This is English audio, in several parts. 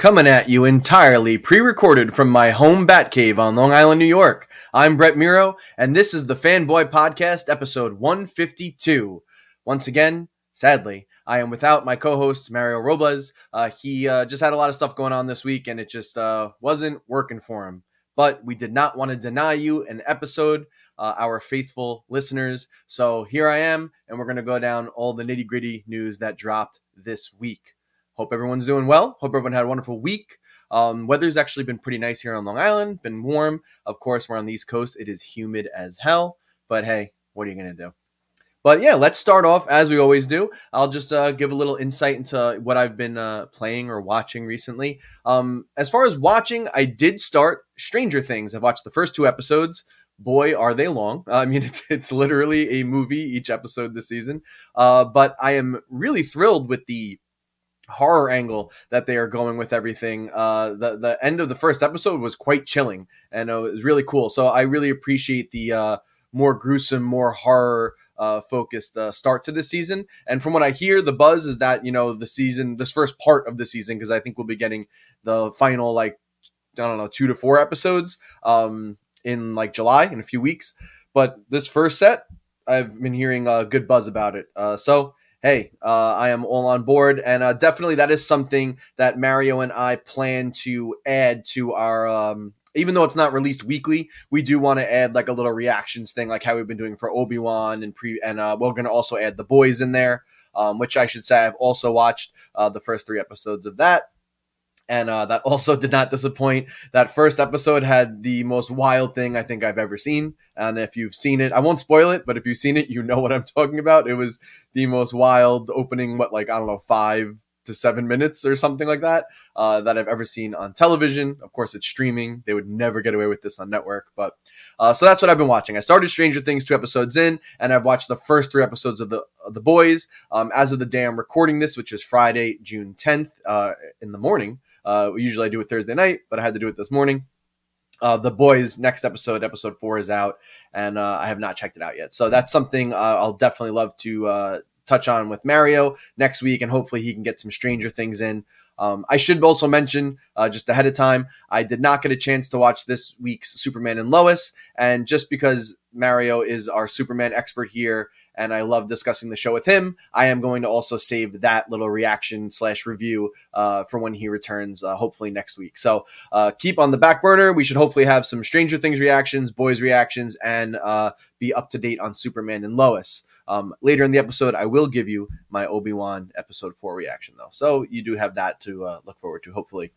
Coming at you entirely pre recorded from my home Batcave on Long Island, New York. I'm Brett Miro, and this is the Fanboy Podcast, episode 152. Once again, sadly, I am without my co host, Mario Robles. Uh, he uh, just had a lot of stuff going on this week, and it just uh, wasn't working for him. But we did not want to deny you an episode, uh, our faithful listeners. So here I am, and we're going to go down all the nitty gritty news that dropped this week. Hope everyone's doing well. Hope everyone had a wonderful week. Um, weather's actually been pretty nice here on Long Island, been warm. Of course, we're on the East Coast. It is humid as hell, but hey, what are you going to do? But yeah, let's start off as we always do. I'll just uh, give a little insight into what I've been uh, playing or watching recently. Um, as far as watching, I did start Stranger Things. I've watched the first two episodes. Boy, are they long! I mean, it's it's literally a movie each episode this season. Uh, but I am really thrilled with the horror angle that they are going with everything. Uh, the the end of the first episode was quite chilling, and uh, it was really cool. So I really appreciate the uh, more gruesome, more horror. Uh, focused uh, start to this season, and from what I hear, the buzz is that you know the season, this first part of the season, because I think we'll be getting the final like I don't know two to four episodes um, in like July in a few weeks. But this first set, I've been hearing a good buzz about it. Uh, so hey, uh, I am all on board. And uh, definitely that is something that Mario and I plan to add to our. Um, even though it's not released weekly, we do want to add like a little reactions thing, like how we've been doing for Obi Wan and pre, and uh, we're going to also add the boys in there, um, which I should say I've also watched uh, the first three episodes of that and uh, that also did not disappoint. That first episode had the most wild thing I think I've ever seen, and if you've seen it, I won't spoil it, but if you've seen it, you know what I'm talking about. It was the most wild opening, what like I don't know, five to seven minutes or something like that uh, that I've ever seen on television. Of course, it's streaming; they would never get away with this on network, but. Uh, so that's what I've been watching. I started Stranger Things two episodes in, and I've watched the first three episodes of the of the boys. Um, as of the day I'm recording this, which is Friday, June 10th, uh, in the morning. Uh, usually I do it Thursday night, but I had to do it this morning. Uh, the boys next episode episode four is out and uh, i have not checked it out yet so that's something uh, i'll definitely love to uh, touch on with mario next week and hopefully he can get some stranger things in um, I should also mention uh, just ahead of time, I did not get a chance to watch this week's Superman and Lois. And just because Mario is our Superman expert here and I love discussing the show with him, I am going to also save that little reaction slash review uh, for when he returns, uh, hopefully next week. So uh, keep on the back burner. We should hopefully have some Stranger Things reactions, boys reactions, and uh, be up to date on Superman and Lois. Um, later in the episode, I will give you my Obi Wan episode four reaction, though. So you do have that to uh, look forward to, hopefully.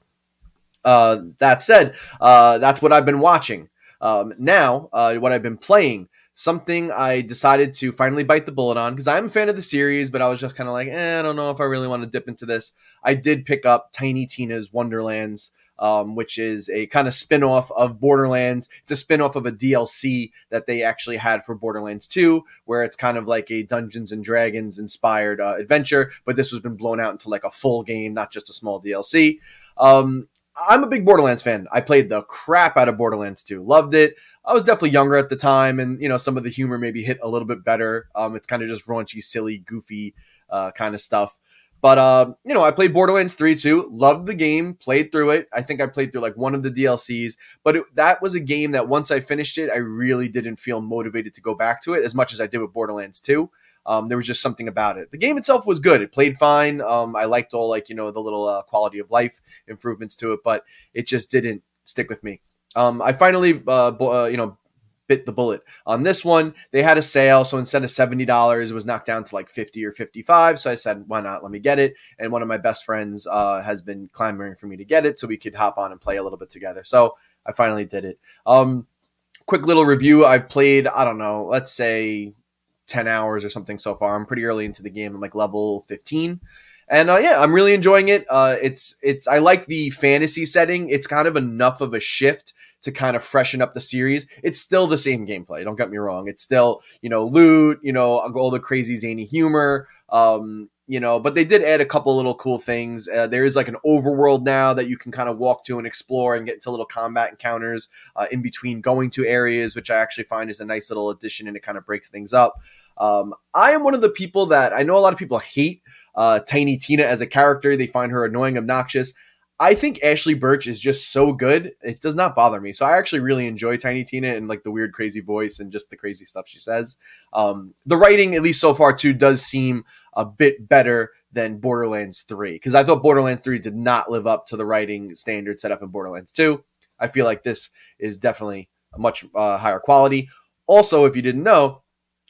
Uh, that said, uh, that's what I've been watching. Um, now, uh, what I've been playing, something I decided to finally bite the bullet on because I'm a fan of the series, but I was just kind of like, eh, I don't know if I really want to dip into this. I did pick up Tiny Tina's Wonderlands um, which is a kind of spin off of Borderlands. It's a spin off of a DLC that they actually had for Borderlands 2, where it's kind of like a Dungeons and Dragons inspired uh, adventure, but this has been blown out into like a full game, not just a small DLC. Um, I'm a big Borderlands fan. I played the crap out of Borderlands 2. Loved it. I was definitely younger at the time, and you know some of the humor maybe hit a little bit better. Um, it's kind of just raunchy, silly, goofy uh, kind of stuff. But uh, you know, I played Borderlands 3 too. Loved the game, played through it. I think I played through like one of the DLCs, but it, that was a game that once I finished it, I really didn't feel motivated to go back to it as much as I did with Borderlands 2. Um, there was just something about it. The game itself was good. It played fine. Um, I liked all like you know the little uh, quality of life improvements to it, but it just didn't stick with me. Um, I finally, uh, uh, you know, bit the bullet. On this one, they had a sale, so instead of seventy dollars, it was knocked down to like fifty or fifty-five. So I said, "Why not? Let me get it." And one of my best friends uh, has been clamoring for me to get it, so we could hop on and play a little bit together. So I finally did it. Um, quick little review. I've played, I don't know, let's say ten hours or something so far. I'm pretty early into the game. I'm like level fifteen and uh, yeah, I'm really enjoying it. Uh, it's it's I like the fantasy setting. It's kind of enough of a shift to kind of freshen up the series. It's still the same gameplay. Don't get me wrong. It's still you know loot, you know all the crazy zany humor. Um, you know, but they did add a couple little cool things. Uh, there is like an overworld now that you can kind of walk to and explore and get into little combat encounters uh, in between going to areas, which I actually find is a nice little addition and it kind of breaks things up. Um, I am one of the people that I know a lot of people hate uh, Tiny Tina as a character. They find her annoying, obnoxious. I think Ashly Burch is just so good. It does not bother me. So I actually really enjoy Tiny Tina and like the weird, crazy voice and just the crazy stuff she says. Um, the writing, at least so far, too, does seem a bit better than Borderlands 3 because I thought Borderlands 3 did not live up to the writing standard set up in Borderlands 2. I feel like this is definitely a much uh, higher quality. Also, if you didn't know,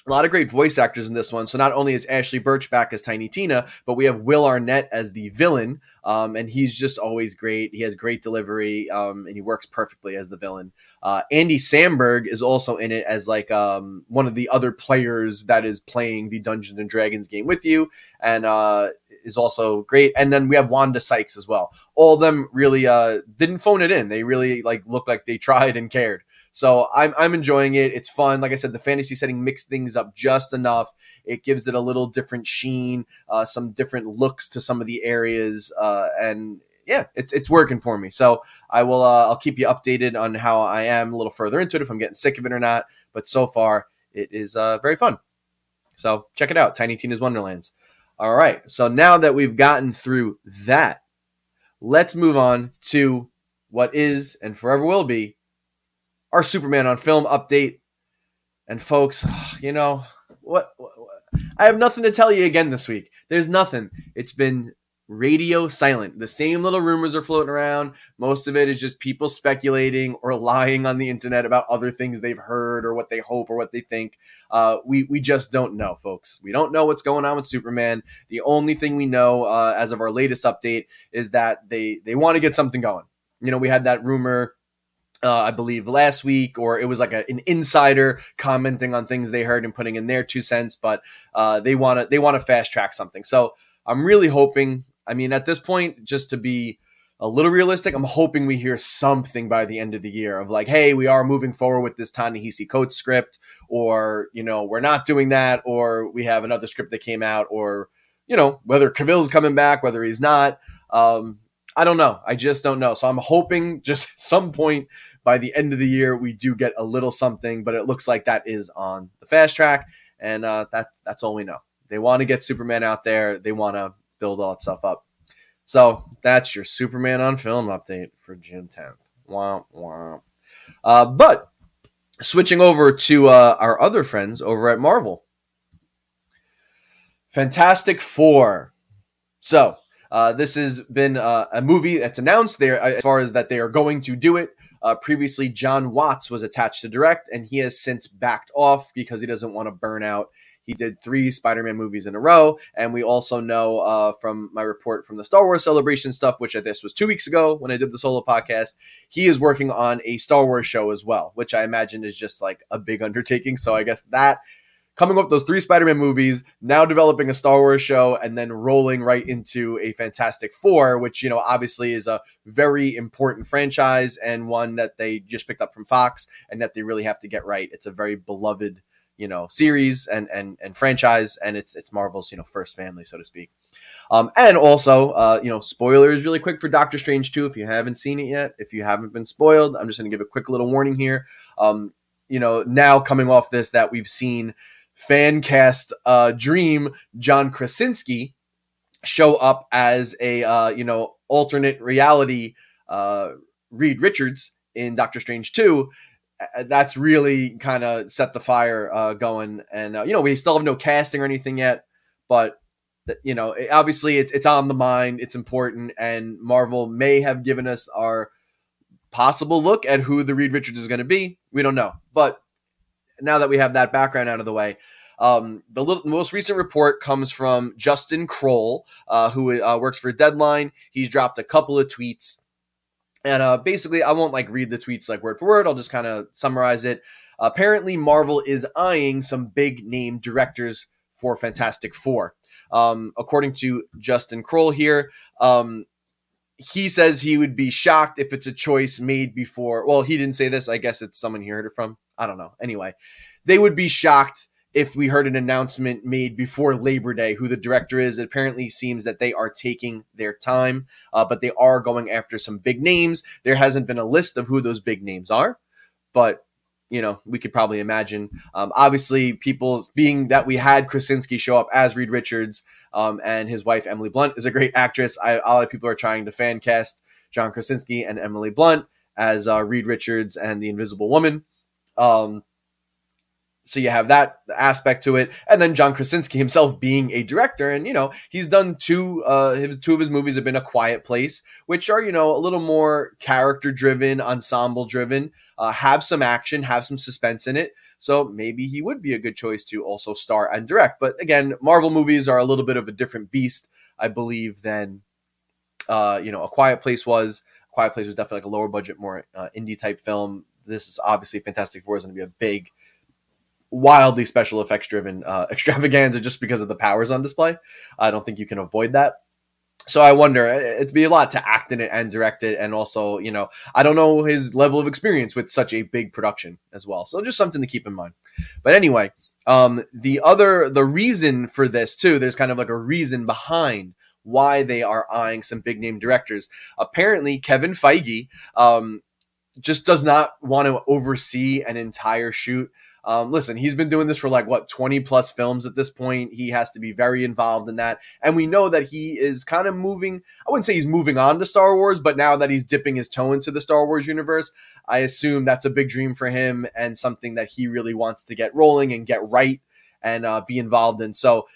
a lot of great voice actors in this one. So not only is Ashly Burch back as Tiny Tina, but we have Will Arnett as the villain, um, and he's just always great. He has great delivery, um, and he works perfectly as the villain. Uh, Andy Samberg is also in it as like um, one of the other players that is playing the Dungeons and Dragons game with you, and uh, is also great. And then we have Wanda Sykes as well. All of them really uh, didn't phone it in. They really like look like they tried and cared. So I'm I'm enjoying it. It's fun. Like I said, the fantasy setting mixed things up just enough. It gives it a little different sheen, uh, some different looks to some of the areas, uh, and yeah, it's it's working for me. So I will uh, I'll keep you updated on how I am a little further into it if I'm getting sick of it or not. But so far, it is uh, very fun. So check it out, Tiny Tina's Wonderlands. All right. So now that we've gotten through that, let's move on to what is and forever will be our Superman on film update. And folks, you know, what, what, I have nothing to tell you again this week. There's nothing. It's been radio silent. The same little rumors are floating around. Most of it is just people speculating or lying on the internet about other things they've heard or what they hope or what they think. Uh, we we just don't know, folks. We don't know what's going on with Superman. The only thing we know uh, as of our latest update is that they they want to get something going. You know, we had that rumor uh, I believe last week, or it was like a, an insider commenting on things they heard and putting in their two cents. But uh, they want to they want to fast track something. So I'm really hoping. I mean, at this point, just to be a little realistic, I'm hoping we hear something by the end of the year of like, hey, we are moving forward with this Ta-Nehisi Coates script, or you know, we're not doing that, or we have another script that came out, or you know, whether Cavill's coming back, whether he's not. Um, I don't know. I just don't know. So I'm hoping just some point by the end of the year, we do get a little something, but it looks like that is on the fast track, and uh, that's that's all we know. They want to get Superman out there. They want to build all that stuff up. So that's your Superman on film update for June 10th. Womp womp. Uh, but switching over to uh, our other friends over at Marvel. Fantastic Four. So uh, this has been uh, a movie that's announced there as far as that they are going to do it. Uh, previously, Jon Watts was attached to direct, and he has since backed off because he doesn't want to burn out. He did three Spider-Man movies in a row, and we also know uh, from my report from the Star Wars Celebration stuff, which I this was two weeks ago when I did the solo podcast. He is working on a Star Wars show as well, which I imagine is just like a big undertaking. So I guess that coming with those three Spider-Man movies, now developing a Star Wars show, and then rolling right into a Fantastic Four, which you know obviously is a very important franchise and one that they just picked up from Fox and that they really have to get right. It's a very beloved you know series and and and franchise, and it's it's Marvel's you know first family, so to speak. Um, and also, uh, you know, spoilers really quick for Doctor Strange 2 if you haven't seen it yet. If you haven't been spoiled, I'm just going to give a quick little warning here. Um, you know, now coming off this, that we've seen fan cast uh, dream John Krasinski show up as a uh, you know alternate reality uh, Reed Richards in Doctor Strange 2 that's really kind of set the fire uh, going. And uh, you know we still have no casting or anything yet but you know obviously it's, it's on the mind it's important and marvel may have given us our possible look at who the reed richards is going to be. We don't know. But now that we have that background out of the way, um, the little, most recent report comes from Justin Kroll, uh, who uh, works for Deadline. He's dropped a couple of tweets. And uh, basically, I won't like read the tweets like word for word. I'll just kind of summarize it. Apparently, Marvel is eyeing some big name directors for Fantastic Four. Um, according to Justin Kroll here, um, he says he would be shocked if it's a choice made before. Well, he didn't say this. I guess it's someone he heard it from. I don't know. Anyway, they would be shocked if we heard an announcement made before Labor Day who the director is. It apparently seems that they are taking their time, uh, but they are going after some big names. There hasn't been a list of who those big names are, but you know, we could probably imagine. Um, obviously, people being that we had Krasinski show up as Reed Richards um, and his wife Emily Blunt is a great actress. I, a lot of people are trying to fan cast John Krasinski and Emily Blunt as uh, Reed Richards and the Invisible Woman. Um, so you have that aspect to it, and then John Krasinski himself being a director, and you know he's done two. Uh, his two of his movies have been A Quiet Place, which are you know a little more character driven, ensemble driven, uh, have some action, have some suspense in it. So maybe he would be a good choice to also star and direct. But again, Marvel movies are a little bit of a different beast, I believe, than uh, you know A Quiet Place was. A Quiet Place was definitely like a lower budget, more uh, indie type film. This is obviously Fantastic Four is going to be a big wildly special effects driven uh, extravaganza just because of the powers on display. I don't think you can avoid that. So I wonder, it'd be a lot to act in it and direct it, and also, you know, I don't know his level of experience with such a big production as well. So just something to keep in mind. But anyway, um, the other, the reason for this too, there's kind of like a reason behind why they are eyeing some big name directors. Apparently, Kevin Feige um, just does not want to oversee an entire shoot. Um, listen, he's been doing this for like what 20 plus films at this point. He has to be very involved in that. And we know that he is kind of moving, I wouldn't say he's moving on to Star Wars, but now that he's dipping his toe into the Star Wars universe, I assume that's a big dream for him and something that he really wants to get rolling and get right and uh, be involved in. So,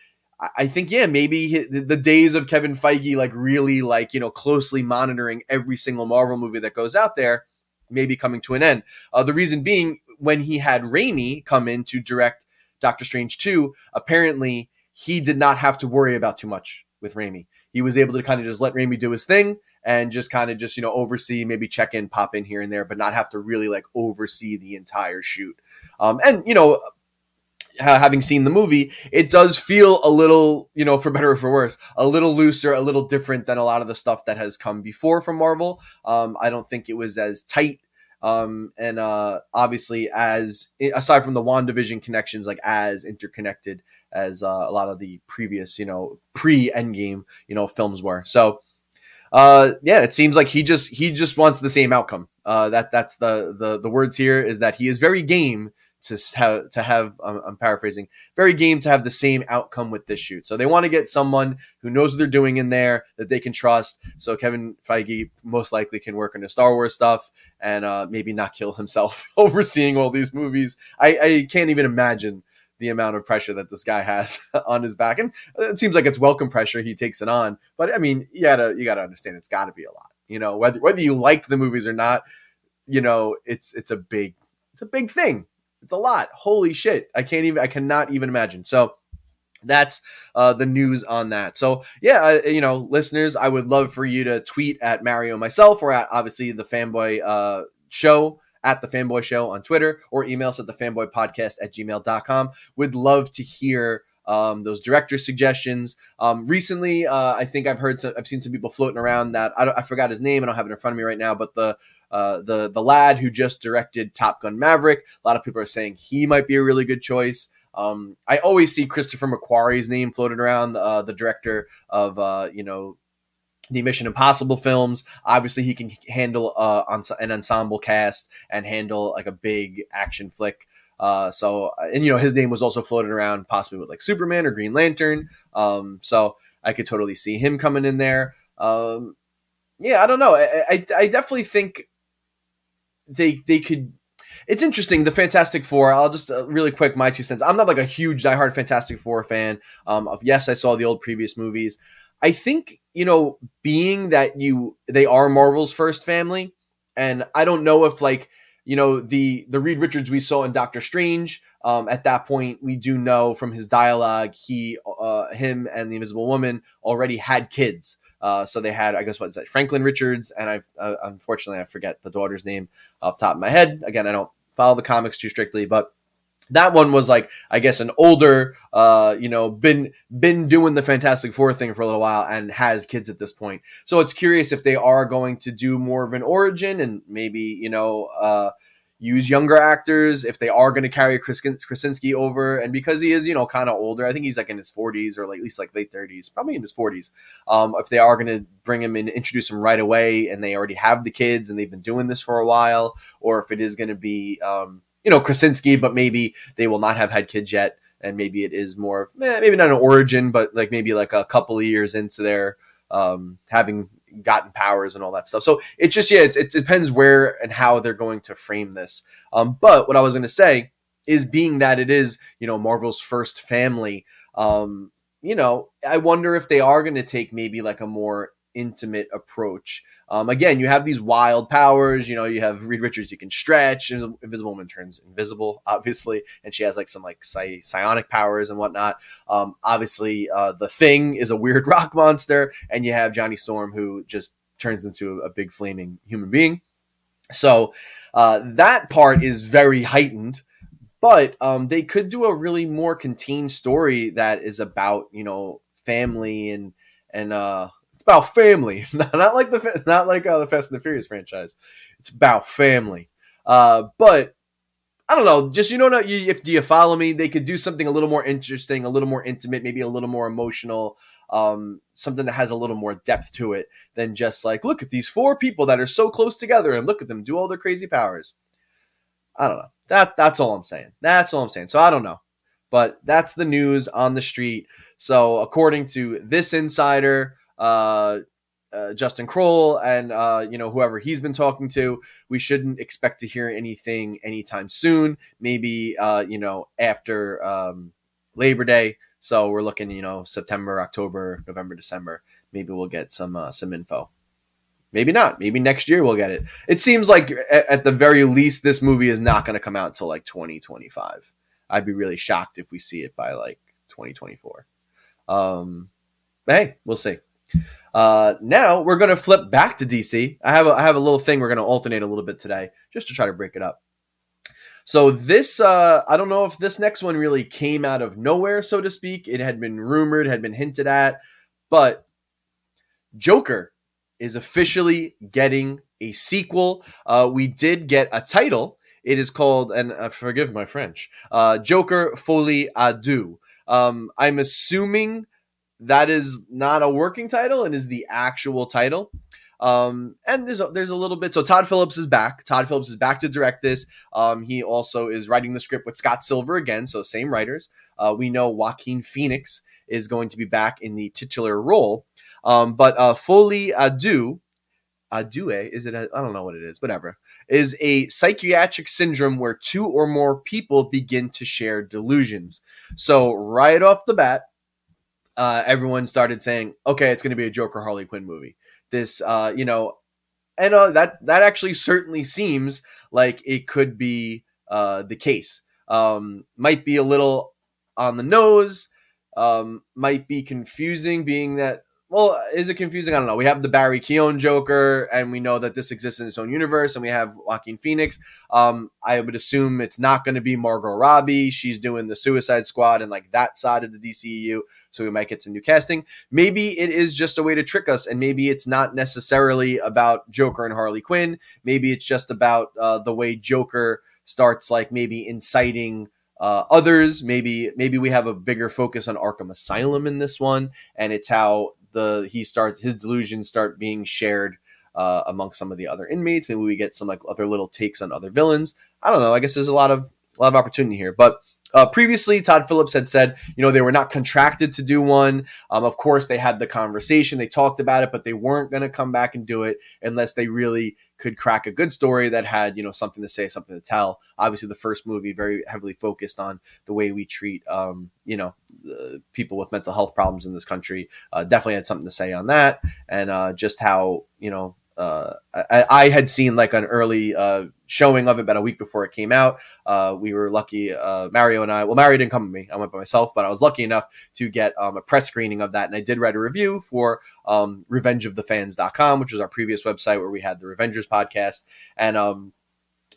I think yeah, maybe the days of Kevin Feige like really like you know closely monitoring every single Marvel movie that goes out there, maybe coming to an end. Uh, the reason being, when he had Raimi come in to direct Doctor Strange 2, apparently he did not have to worry about too much with Raimi. He was able to kind of just let Raimi do his thing and just kind of just, you know, oversee, maybe check in, pop in here and there, but not have to really like oversee the entire shoot. Um, and, you know, having seen the movie, it does feel a little, you know, for better or for worse, a little looser, a little different than a lot of the stuff that has come before from Marvel. Um, I don't think it was as tight um, and uh, obviously, as aside from the WandaVision connections, like as interconnected as uh, a lot of the previous, you know, pre Endgame, you know, films were. So, uh, yeah, it seems like he just he just wants the same outcome. Uh, that that's the the the words here is that he is very game to have to have um, I'm paraphrasing very game to have the same outcome with this shoot. So they want to get someone who knows what they're doing in there that they can trust. So Kevin Feige most likely can work on the Star Wars stuff and uh, maybe not kill himself overseeing all these movies. I, I can't even imagine the amount of pressure that this guy has on his back, and it seems like it's welcome pressure. He takes it on, but I mean, you gotta you gotta understand it's got to be a lot. You know, whether whether you like the movies or not, you know, it's it's a big it's a big thing it's a lot. Holy shit. I can't even, I cannot even imagine. So, that's uh, the news on that. So yeah, uh, you know, listeners, I would love for you to tweet at Mario myself or at obviously the Fanboy uh, Show at the Fanboy Show on Twitter or email us at the Fanboy Podcast at gmail.com. Would love to hear um, those director suggestions. Um, recently, uh, I think I've heard some, I've seen some people floating around that I, I forgot his name. I don't have it in front of me right now, but the uh, the the lad who just directed Top Gun Maverick. A lot of people are saying he might be a really good choice. Um, I always see Christopher McQuarrie's name floated around, uh, the director of uh, you know the Mission Impossible films. Obviously, he can handle uh, an ensemble cast and handle like a big action flick. Uh, so, and you know, his name was also floated around, possibly with like Superman or Green Lantern. Um, so I could totally see him coming in there. Um, yeah, I don't know. I, I, I definitely think they they could it's interesting the fantastic four i'll just uh, really quick my two cents i'm not like a huge diehard fantastic four fan um, of yes i saw the old previous movies i think you know being that you they are marvel's first family and i don't know if like you know the the reed richards we saw in doctor strange um, at that point we do know from his dialogue he uh, him and the invisible woman already had kids uh, so they had, I guess, what is that? Franklin Richards, and I've uh, unfortunately I forget the daughter's name off top of my head. Again, I don't follow the comics too strictly, but that one was like I guess an older, uh, you know, been been doing the Fantastic Four thing for a little while and has kids at this point. So it's curious if they are going to do more of an origin and maybe you know. Uh, use younger actors if they are going to carry Chris Krasinski over. And because he is, you know, kind of older, I think he's like in his 40s or like at least like late 30s, probably in his 40s. Um, if they are going to bring him in, introduce him right away, and they already have the kids and they've been doing this for a while, or if it is going to be, um, you know, Krasinski, but maybe they will not have had kids yet. And maybe it is more of, eh, maybe not an origin, but like maybe like a couple of years into their um, having gotten powers and all that stuff. So it just yeah, it, it depends where and how they're going to frame this. Um, but what I was going to say is being that it is you know Marvel's first family. Um, you know, I wonder if they are going to take maybe like a more intimate approach. Um, again, you have these wild powers. You know, you have Reed Richards. You can stretch. Invisible Woman turns invisible, obviously, and she has like some like psionic powers and whatnot. Um, obviously, uh, the Thing is a weird rock monster, and you have Johnny Storm who just turns into a, a big flaming human being. So uh, that part is very heightened but um, they could do a really more contained story that is about you know family and and uh, about family, not like the not like uh, the Fast and the Furious franchise. It's about family. Uh, but I don't know. Just you know, not you, if do you follow me, they could do something a little more interesting, a little more intimate, maybe a little more emotional, um, something that has a little more depth to it than just like look at these four people that are so close together and look at them do all their crazy powers. I don't know. That that's all I'm saying. That's all I'm saying. So I don't know, but that's the news on the street. So according to this insider, uh, uh, Justin Kroll and uh, you know whoever he's been talking to, we shouldn't expect to hear anything anytime soon. Maybe uh, you know after um, Labor Day. So we're looking, you know, September, October, November, December. Maybe we'll get some uh, some info. Maybe not. Maybe next year we'll get it. It seems like at, at the very least, this movie is not going to come out until like 2025. I'd be really shocked if we see it by like 2024. Um, hey, we'll see. Uh, now we're going to flip back to DC. I have a, I have a little thing we're going to alternate a little bit today just to try to break it up. So this, uh, I don't know if this next one really came out of nowhere, so to speak. It had been rumored, had been hinted at, but Joker is officially getting a sequel. Uh, we did get a title. It is called, and uh, forgive my French, uh, Joker Folie à Deux. Um, I'm assuming that is not a working title and is the actual title. Um, and there's a, there's a little bit. So Todd Phillips is back. Todd Phillips is back to direct this. Um, he also is writing the script with Scott Silver again, so same writers. Uh, we know Joaquin Phoenix is going to be back in the titular role. Um, but uh, Folie à Deux, Adue, is it? I don't know what it is. Whatever is a psychiatric syndrome where two or more people begin to share delusions. So right off the bat, uh, everyone started saying, "Okay, it's going to be a Joker Harley Quinn movie." This, uh, you know, and uh, that that actually certainly seems like it could be uh, the case. Um, might be a little on the nose. Um, might be confusing, being that well, is it confusing? I don't know. We have the Barry Keoghan Joker, and we know that this exists in its own universe, and we have Joaquin Phoenix. Um, I would assume it's not going to be Margot Robbie. She's doing the Suicide Squad and like that side of the DCEU, so we might get some new casting. Maybe it is just a way to trick us, and maybe it's not necessarily about Joker and Harley Quinn. Maybe it's just about uh, the way Joker starts, like maybe inciting uh, others. Maybe maybe we have a bigger focus on Arkham Asylum in this one, and it's how the he starts his delusions start being shared uh, among some of the other inmates. Maybe we get some like other little takes on other villains. I don't know. I guess there's a lot of a lot of opportunity here, but uh, previously, Todd Phillips had said, you know, they were not contracted to do one. Um, of course, they had the conversation, they talked about it, but they weren't going to come back and do it unless they really could crack a good story that had, you know, something to say, something to tell. Obviously, the first movie very heavily focused on the way we treat, um, you know, uh, people with mental health problems in this country. Uh, definitely had something to say on that, and uh, just how, you know, uh, I, I, had seen like an early uh, showing of it about a week before it came out. Uh, we were lucky, uh, Mario and I. Well, Mario didn't come with me; I went by myself. But I was lucky enough to get um, a press screening of that, and I did write a review for um, RevengeOfTheFans.com, which was our previous website where we had the Revengers podcast. And um,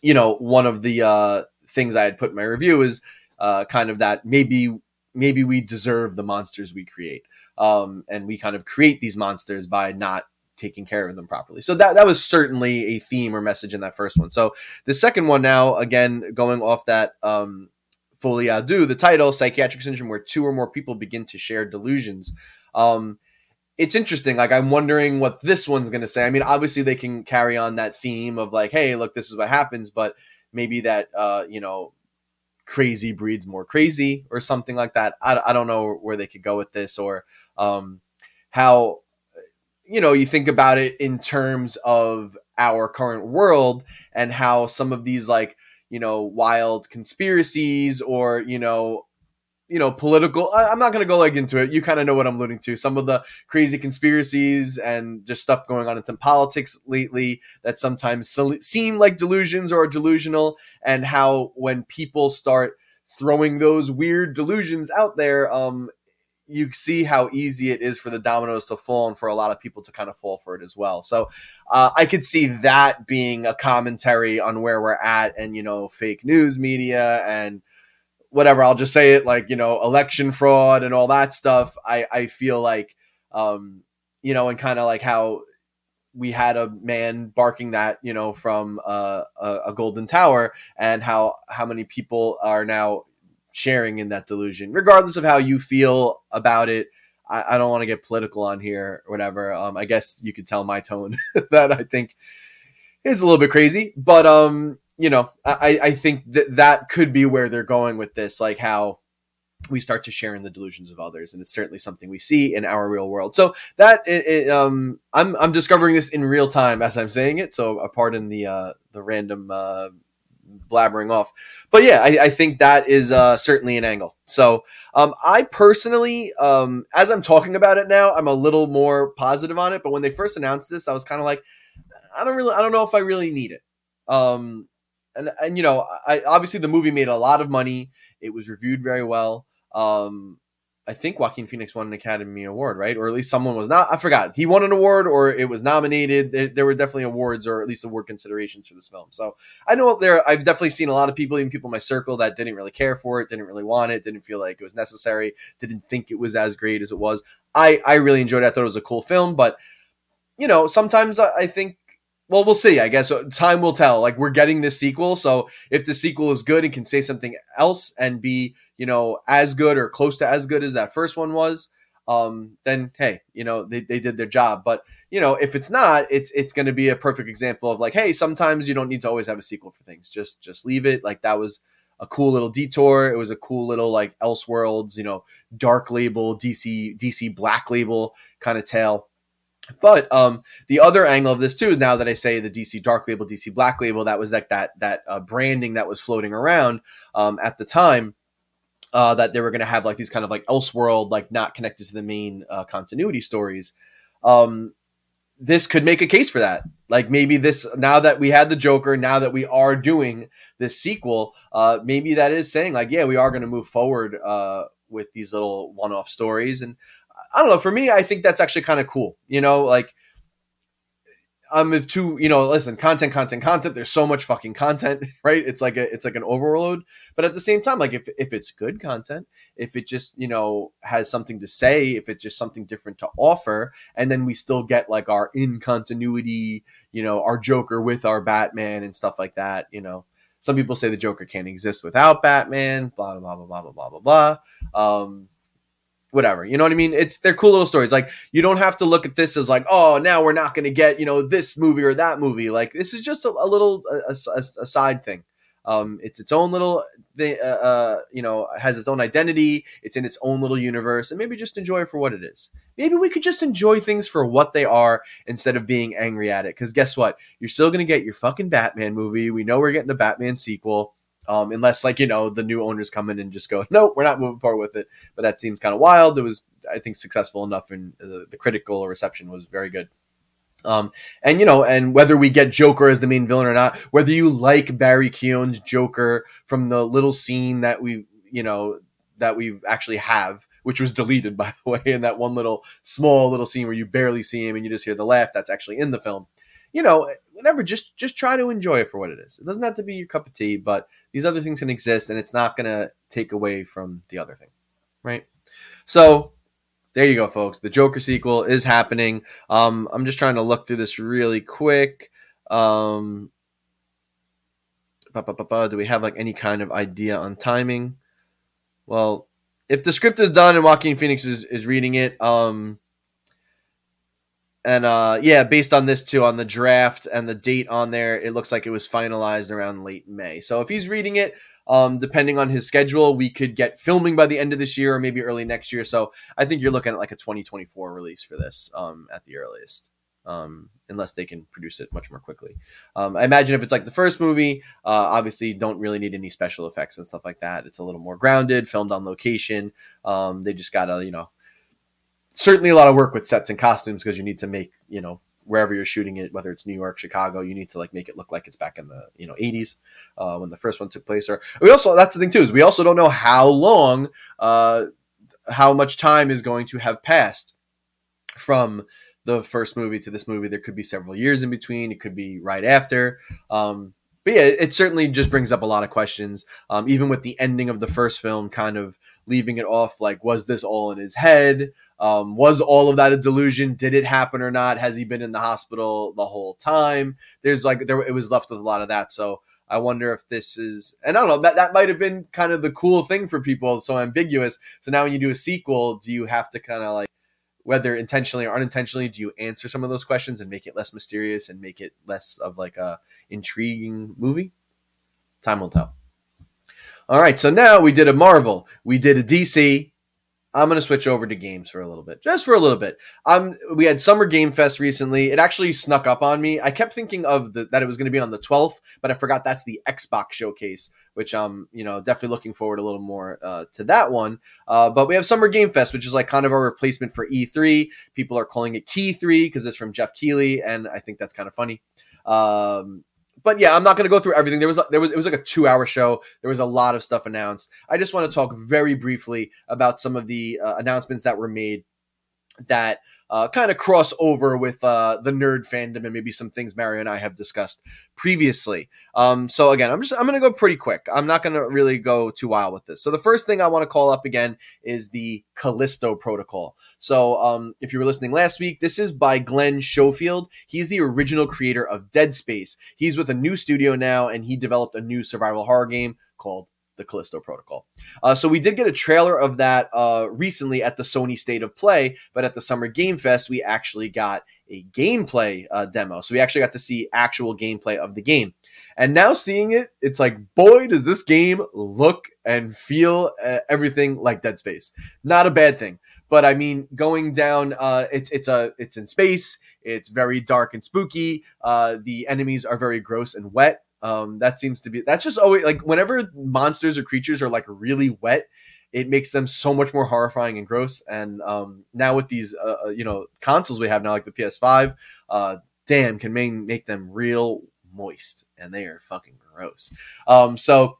you know, one of the uh, things I had put in my review is uh, kind of that maybe maybe we deserve the monsters we create. Um, and we kind of create these monsters by not taking care of them properly. So that that was certainly a theme or message in that first one. So the second one now, again, going off that um, Folie à Deux, the title, psychiatric syndrome, where two or more people begin to share delusions. Um, it's interesting. Like I'm wondering what this one's going to say. I mean, obviously they can carry on that theme of like, hey, look, this is what happens, but maybe that uh, you know crazy breeds more crazy or something like that. I, I don't know where they could go with this or um, how you know, you think about it in terms of our current world and how some of these like, you know, wild conspiracies or, you know, you know, political. I, am not going to go like into it. You kind of know what I'm alluding to. Some of the crazy conspiracies and just stuff going on in politics lately that sometimes seem like delusions or delusional, and how when people start throwing those weird delusions out there, um, you see how easy it is for the dominoes to fall and for a lot of people to kind of fall for it as well. So uh, I could see that being a commentary on where we're at and, you know, fake news media and whatever. I'll just say it like, you know, election fraud and all that stuff. I, I feel like, um, you know, and kind of like how we had a man barking that, you know, from uh, a, a golden tower and how, how many people are now sharing in that delusion, regardless of how you feel about it. I, I don't want to get political on here or whatever. Um, I guess you could tell my tone that I think is a little bit crazy, but um, you know, I, I think that that could be where they're going with this, like how we start to share in the delusions of others, and it's certainly something we see in our real world. So that it, it, um, I'm I'm discovering this in real time as I'm saying it. So uh, pardon the uh, the random uh, blabbering off, but yeah, I, I think that is uh, certainly an angle. So um, I personally, um, as I'm talking about it now, I'm a little more positive on it. But when they first announced this, I was kind of like, I don't really, I don't know if I really need it. Um, and and you know, I obviously the movie made a lot of money. It was reviewed very well. Um, I think Joaquin Phoenix won an Academy Award, right? Or at least someone was not. I forgot. He won an award, or it was nominated. There, there, were definitely awards, or at least award considerations for this film. So I know there. I've definitely seen a lot of people, even people in my circle, that didn't really care for it, didn't really want it, didn't feel like it was necessary, didn't think it was as great as it was. I I really enjoyed it. I thought it was a cool film, but you know, sometimes I, I think well, we'll see. I guess time will tell. Like we're getting this sequel, so if the sequel is good and can say something else and be, you know, as good or close to as good as that first one was, um, then hey, you know, they, they did their job. But you know, if it's not, it's it's going to be a perfect example of like, hey, sometimes you don't need to always have a sequel for things. Just just leave it. Like that was a cool little detour. It was a cool little like Elseworlds, you know, dark label, DC DC black label kind of tale but um, the other angle of this too is now that I say the DC Dark Label, DC Black Label, that was like that that uh, branding that was floating around um, at the time. Uh, that they were going to have like these kind of like Elseworld, like not connected to the main uh, continuity stories. Um, this could make a case for that. Like maybe this now that we had the Joker, now that we are doing this sequel, uh, maybe that is saying like, yeah, we are going to move forward uh, with these little one-off stories, and I don't know. For me, I think that's actually kind of cool. You know, like I'm with two. You know, listen, content, content, content. There's so much fucking content, right? It's like a it's like an overload. But at the same time, like if if it's good content, if it just you know has something to say, if it's just something different to offer, and then we still get like our in continuity, you know, our Joker with our Batman and stuff like that. You know, some people say the Joker can't exist without Batman. Blah blah blah blah blah blah blah blah. Um, whatever. You know what I mean? It's they're cool little stories. Like you don't have to look at this as like, oh, now we're not going to get you know this movie or that movie. Like this is just a, a little a, a, a, side thing. Um, it's its own little thing. Uh, uh, you know, has its own identity. It's in its own little universe, and maybe just enjoy it for what it is. Maybe we could just enjoy things for what they are instead of being angry at it. Because guess what? You're still going to get your fucking Batman movie. We know we're getting a Batman sequel um, unless like you know the new owners come in and just go, no, we're not moving forward with it. But that seems kind of wild. It was, I think, successful enough, and the, the critical reception was very good. Um, and you know, and whether we get Joker as the main villain or not, whether you like Barry Keoghan's Joker from the little scene that we, you know, that we actually have, which was deleted by the way, in that one little small little scene where you barely see him and you just hear the laugh. That's actually in the film. You know, whatever. Just just try to enjoy it for what it is. It doesn't have to be your cup of tea, but these other things can exist and it's not to take away from the other thing. Right. So there you go, folks. The Joker sequel is happening. Um, I'm just trying to look through this really quick. Um, do we have like any kind of idea on timing? Well, if the script is done and Joaquin Phoenix is, is reading it, um, and uh, yeah, based on this too, on the draft and the date on there, it looks like it was finalized around late May. So if he's reading it, um, depending on his schedule, we could get filming by the end of this year or maybe early next year. So I think you're looking at like a 2024 release for this um, at the earliest, um, unless they can produce it much more quickly. Um, I imagine if it's like the first movie, uh, obviously don't really need any special effects and stuff like that. It's a little more grounded, filmed on location. Um, they just gotta, you know, certainly a lot of work with sets and costumes because you need to make you know wherever you're shooting it, whether it's New York, Chicago, you need to like make it look like it's back in the you know 80s uh, when the first one took place. Or we also that's the thing too is we also don't know how long, uh, how much time is going to have passed from the first movie to this movie. There could be several years in between. It could be right after. Um, but yeah, it certainly just brings up a lot of questions. Um, even with the ending of the first film, kind of leaving it off like, was this all in his head? Um, was all of that a delusion? Did it happen or not? Has he been in the hospital the whole time? There's like there it was left with a lot of that. So I wonder if this is and I don't know that that might have been kind of the cool thing for people. So ambiguous. So now when you do a sequel, do you have to kind of like whether intentionally or unintentionally, do you answer some of those questions and make it less mysterious and make it less of like a intriguing movie? Time will tell. All right, so now we did a Marvel, we did a DC, I'm going to switch over to games for a little bit, just for a little bit. Um, we had Summer Game Fest recently. It actually snuck up on me. I kept thinking of the, that it was going to be on the 12th, but I forgot that's the Xbox showcase, which I'm, you know, definitely looking forward a little more uh, to that one. Uh, but we have Summer Game Fest, which is like kind of our replacement for E3. People are calling it Key 3 because it's from Geoff Keighley, and I think that's kind of funny. Um, but yeah, I'm not going to go through everything. There was there was it was like a two hour show. There was a lot of stuff announced. I just want to talk very briefly about some of the uh, announcements that were made that uh, kind of cross over with uh, the nerd fandom and maybe some things Mario and I have discussed previously. Um, so again, I'm just I'm going to go pretty quick. I'm not going to really go too wild with this. So the first thing I want to call up again is the Callisto Protocol. So um, if you were listening last week, this is by Glen Schofield. He's the original creator of Dead Space. He's with a new studio now, and he developed a new survival horror game called the Callisto Protocol. Uh, so we did get a trailer of that uh, recently at the Sony State of Play, but at the Summer Game Fest, we actually got a gameplay uh, demo. So we actually got to see actual gameplay of the game. And now seeing it, it's like, boy, does this game look and feel uh, everything like Dead Space. Not a bad thing, but I mean, going down, uh, it's it's a it's in space. It's very dark and spooky. Uh, the enemies are very gross and wet. Um, that seems to be that's just always like whenever monsters or creatures are like really wet, it makes them so much more horrifying and gross. And um, now with these uh, uh you know consoles we have now, like the PS5, uh, damn, can make make them real moist, and they are fucking gross. Um, so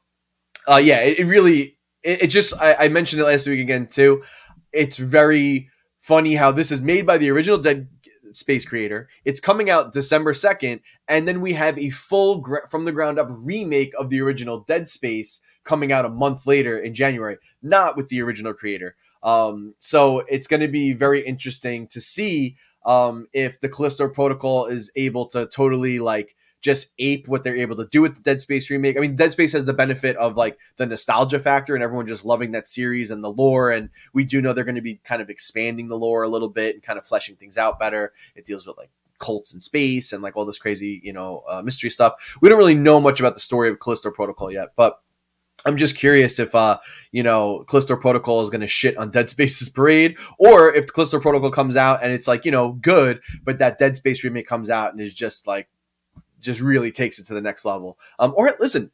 uh, yeah, it, it really it, it just I, I mentioned it last week again too. It's very funny how this is made by the original Dead Space Creator. It's coming out December 2nd. And then we have a full gr- from the ground up remake of the original Dead Space coming out a month later in January, not with the original creator. Um, so it's going to be very interesting to see um, if the Callisto Protocol is able to totally like just ape what they're able to do with the Dead Space remake. I mean, Dead Space has the benefit of like the nostalgia factor and everyone just loving that series and the lore. And we do know they're going to be kind of expanding the lore a little bit and kind of fleshing things out better. It deals with like cults in space and like all this crazy, you know, uh, mystery stuff. We don't really know much about the story of Callisto Protocol yet, but I'm just curious if, uh, you know, Callisto Protocol is going to shit on Dead Space's parade, or if Callisto Protocol comes out and it's like, you know, good, but that Dead Space remake comes out and is just like just really takes it to the next level. Um, or listen,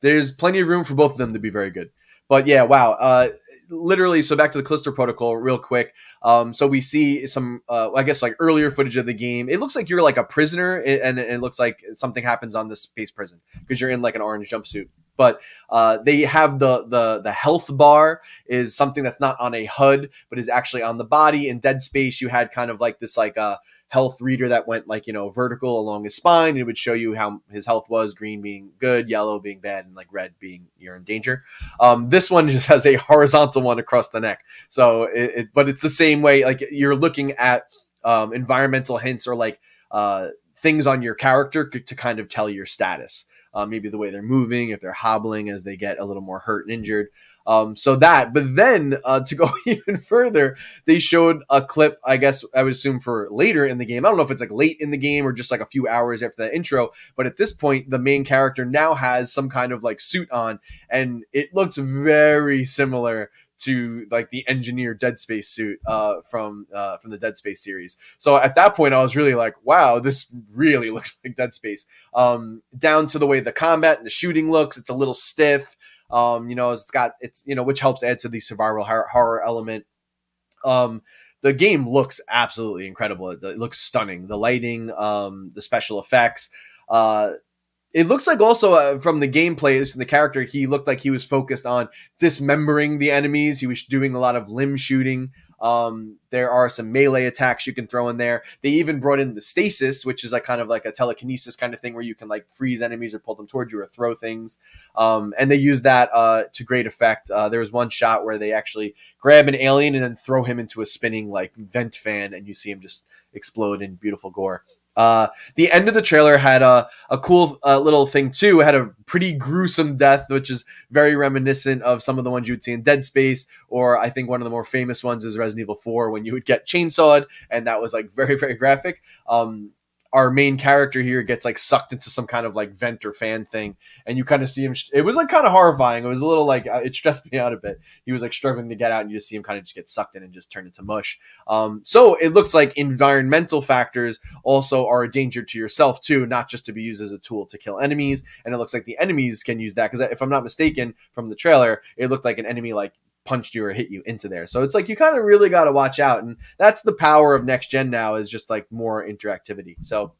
there's plenty of room for both of them to be very good. But yeah, wow. Uh, literally, so back to the Callisto Protocol, real quick. Um, so we see some, uh, I guess, like earlier footage of the game. It looks like you're like a prisoner, and it looks like something happens on this space prison because you're in like an orange jumpsuit. But uh, they have the the the health bar is something that's not on a HUD, but is actually on the body. In Dead Space, you had kind of like this like uh health reader that went like you know vertical along his spine and it would show you how his health was green being good yellow being bad and like red being you're in danger. Um, this one just has a horizontal one across the neck. So it, it but it's the same way like you're looking at um, environmental hints or like uh, things on your character to kind of tell your status. Uh, maybe the way they're moving if they're hobbling as they get a little more hurt and injured Um, so that, but then uh, to go even further, they showed a clip. I guess I would assume for later in the game. I don't know if it's like late in the game or just like a few hours after that intro. But at this point, the main character now has some kind of like suit on, and it looks very similar to like the engineer Dead Space suit uh, from uh, from the Dead Space series. So at that point, I was really like, "Wow, this really looks like Dead Space." Um, down to the way the combat and the shooting looks, it's a little stiff. Um, you know, it's got it's you know, which helps add to the survival horror, element. Um, the game looks absolutely incredible. It, looks stunning. The lighting, um, the special effects. Uh, it looks like also uh, from the gameplay, the character, he looked like he was focused on dismembering the enemies. He was doing a lot of limb shooting. Um, there are some melee attacks you can throw in there. They even brought in the stasis, which is like kind of like a telekinesis kind of thing where you can like freeze enemies or pull them towards you or throw things. Um, and they use that uh, to great effect. Uh, there was one shot where they actually grab an alien and then throw him into a spinning like vent fan, and you see him just explode in beautiful gore. Uh, the end of the trailer had a, a cool uh, little thing too. It had a pretty gruesome death, which is very reminiscent of some of the ones you would see in Dead Space, or I think one of the more famous ones is Resident Evil 4 when you would get chainsawed, and that was like very, very graphic. Um, our main character here gets like sucked into some kind of like vent or fan thing and you kind of see him it was like kind of horrifying it was a little like uh, it stressed me out a bit. He was like struggling to get out and you just see him kind of just get sucked in and just turn into mush. Um, so it looks like environmental factors also are a danger to yourself too not just to be used as a tool to kill enemies and it looks like the enemies can use that because if i'm not mistaken from the trailer it looked like an enemy like punched you or hit you into there. So it's like you kind of really got to watch out, and that's the power of next gen now is just like more interactivity. So.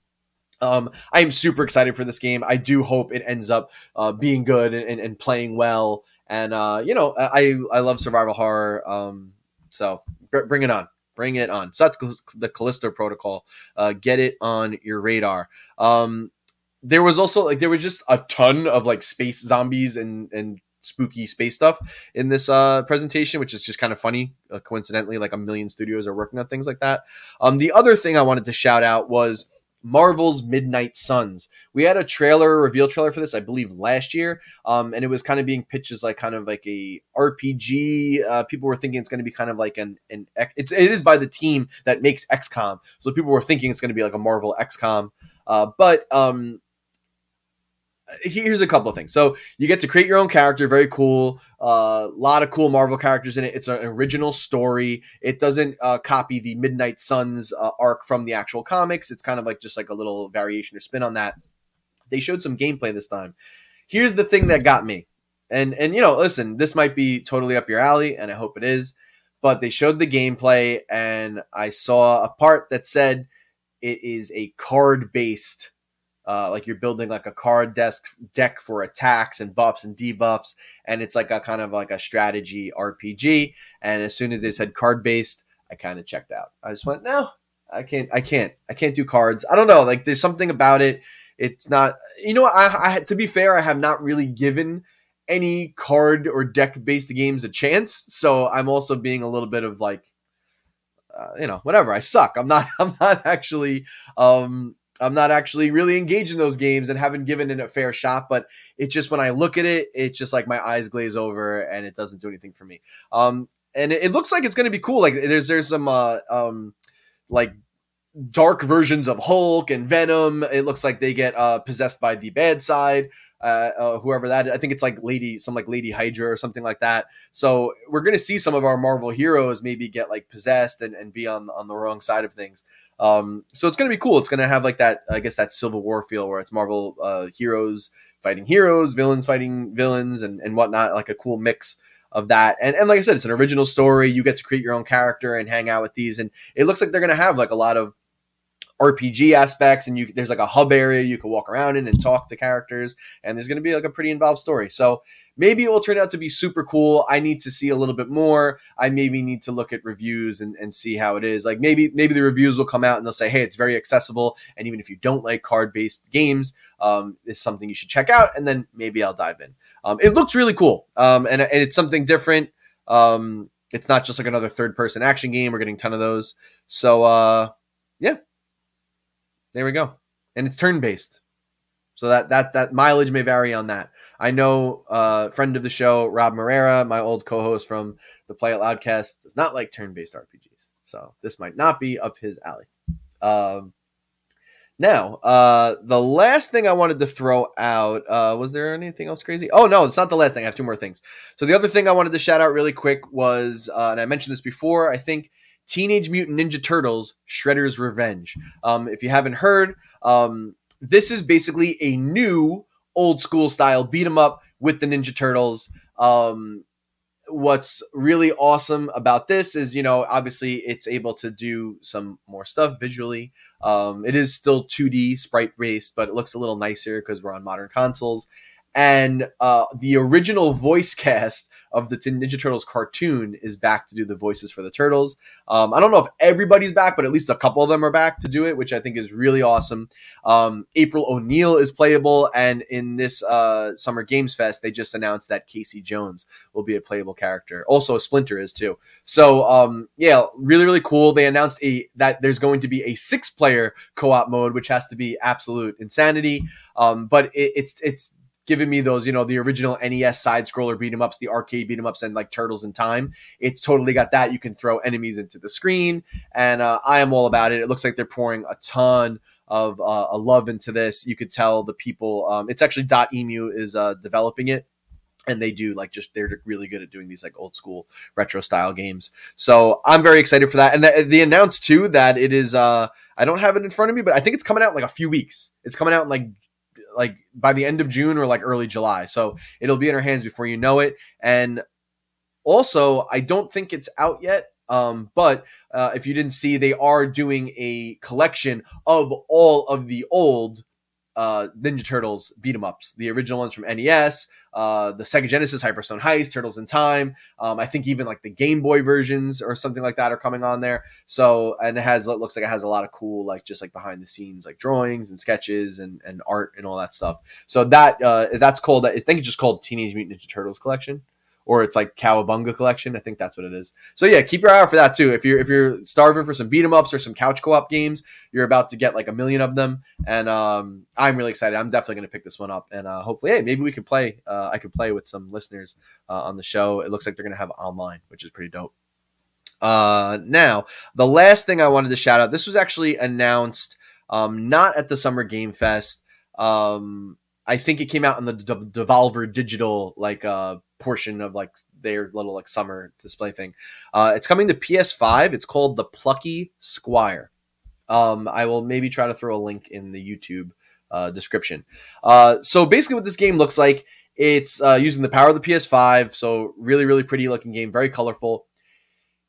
Um, I am super excited for this game. I do hope it ends up uh, being good and, and, playing well. And uh, you know, I I love survival horror. Um, so bring it on, bring it on. So that's the Callisto Protocol. Uh, get it on your radar. Um, there was also like there was just a ton of like space zombies and and spooky space stuff in this uh, presentation, which is just kind of funny. Uh, coincidentally, like a million studios are working on things like that. Um, the other thing I wanted to shout out was Marvel's Midnight Suns. We had a trailer, reveal trailer for this, I believe, last year, um, and it was kind of being pitched as like kind of like a RPG. Uh, people were thinking it's going to be kind of like an an it's it is by the team that makes XCOM, so people were thinking it's going to be like a Marvel XCOM. Uh, but um, here's a couple of things. So you get to create your own character, very cool. A uh, lot of cool Marvel characters in it. It's an original story. It doesn't uh, copy the Midnight Suns uh, arc from the actual comics. It's kind of like just like a little variation or spin on that. They showed some gameplay this time. Here's the thing that got me, and and you know, listen, this might be totally up your alley, and I hope it is. But they showed the gameplay, and I saw a part that said it is a card based uh, like you're building like a card desk deck for attacks and buffs and debuffs, and it's like a kind of like a strategy RPG. And as soon as they said card based, I kind of checked out. I just went, no, I can't, I can't, I can't do cards. I don't know, like there's something about it. It's not, you know, I, I to be fair, I have not really given any card or deck based games a chance. So I'm also being a little bit of like, uh, you know, whatever. I suck. I'm not. I'm not actually um, I'm not actually really engaged in those games and haven't given it a fair shot. But it's just when I look at it, it's just like my eyes glaze over and it doesn't do anything for me. Um, and it, looks like it's going to be cool. Like there's there's some uh, um, like dark versions of Hulk and Venom. It looks like they get uh, possessed by the bad side. Uh, uh, whoever that is. I think it's like Lady, some like Lady Hydra or something like that. So we're going to see some of our Marvel heroes maybe get like possessed and, and be on on the wrong side of things. Um, so it's going to be cool. It's going to have like that, I guess, that Civil War feel where it's Marvel uh, heroes fighting heroes, villains fighting villains, and, and whatnot, like a cool mix of that. And, and like I said, it's an original story. You get to create your own character and hang out with these. And it looks like they're going to have like a lot of RPG aspects, and you there's like a hub area you can walk around in and talk to characters, and there's going to be like a pretty involved story. So maybe it will turn out to be super cool. I need to see a little bit more. I maybe need to look at reviews and, and see how it is. Like maybe maybe the reviews will come out and they'll say, hey, it's very accessible, and even if you don't like card based games, um, it's something you should check out, and then maybe I'll dive in. Um, it looks really cool, um, and and it's something different. Um, it's not just like another third person action game. We're getting a ton of those. So uh, yeah, there we go. And it's turn based. So that that that mileage may vary on that. I know uh friend of the show, Rob Marrera, my old co-host from the Play It Loudcast, does not like turn-based RPGs. So this might not be up his alley. Um now, uh, the last thing I wanted to throw out uh, was there anything else crazy? Oh no, it's not the last thing. I have two more things. So the other thing I wanted to shout out really quick was, uh, and I mentioned this before. I think Teenage Mutant Ninja Turtles: Shredder's Revenge. Um, if you haven't heard, um, this is basically a new old school style beat 'em up with the Ninja Turtles. Um, what's really awesome about this is you know obviously it's able to do some more stuff visually um, it is still 2d sprite based but it looks a little nicer because we're on modern consoles and uh, the original voice cast of the Ninja Turtles cartoon is back to do the voices for the turtles. Um, I don't know if everybody's back, but at least a couple of them are back to do it, which I think is really awesome. Um, April O'Neil is playable, and in this uh, Summer Games Fest, they just announced that Casey Jones will be a playable character. Also, Splinter is too. So, um, yeah, really, really cool. They announced a that there's going to be a six-player co-op mode, which has to be absolute insanity. Um, but it, it's it's giving me those, you know, the original NES side scroller beat 'em ups, the arcade beat 'em ups, and like Turtles in Time. It's totally got that. You can throw enemies into the screen, and uh, I am all about it. It looks like they're pouring a ton of uh, a love into this. You could tell the people. Um, it's actually Dotemu is uh, developing it. And they do like just they're really good at doing these like old school retro style games. So I'm very excited for that. And the, they announced too that it is. uh I don't have it in front of me, but I think it's coming out in like a few weeks. It's coming out in like like by the end of June or like early July. So it'll be in our hands before you know it. And also, I don't think it's out yet. Um, but uh, if you didn't see, they are doing a collection of all of the old uh, Ninja Turtles beat 'em ups, the original ones from NES, uh, the Sega Genesis Hyperstone Heist, Turtles in Time. Um, I think even like the Game Boy versions or something like that are coming on there. So and it has it looks like it has a lot of cool like just like behind the scenes like drawings and sketches and and art and all that stuff. So that uh, that's called I think it's just called Teenage Mutant Ninja Turtles Collection or it's like Cowabunga collection. I think that's what it is. So yeah, keep your eye out for that too. If you're if you're starving for some beat 'em ups or some couch co-op games, you're about to get like a million of them. And um, I'm really excited. I'm definitely going to pick this one up, and uh, hopefully, hey, maybe we can play. Uh, I could play with some listeners uh, on the show. It looks like they're going to have online, which is pretty dope. Uh, now, the last thing I wanted to shout out. This was actually announced um, not at the Summer Game Fest. Um, I think it came out in the D- Devolver Digital like uh portion of like their little like summer display thing. Uh, it's coming to PS5. It's called the Plucky Squire. Um, I will maybe try to throw a link in the YouTube uh, description. Uh, so basically, what this game looks like, it's uh, using the power of the PS5. So really, really pretty looking game, very colorful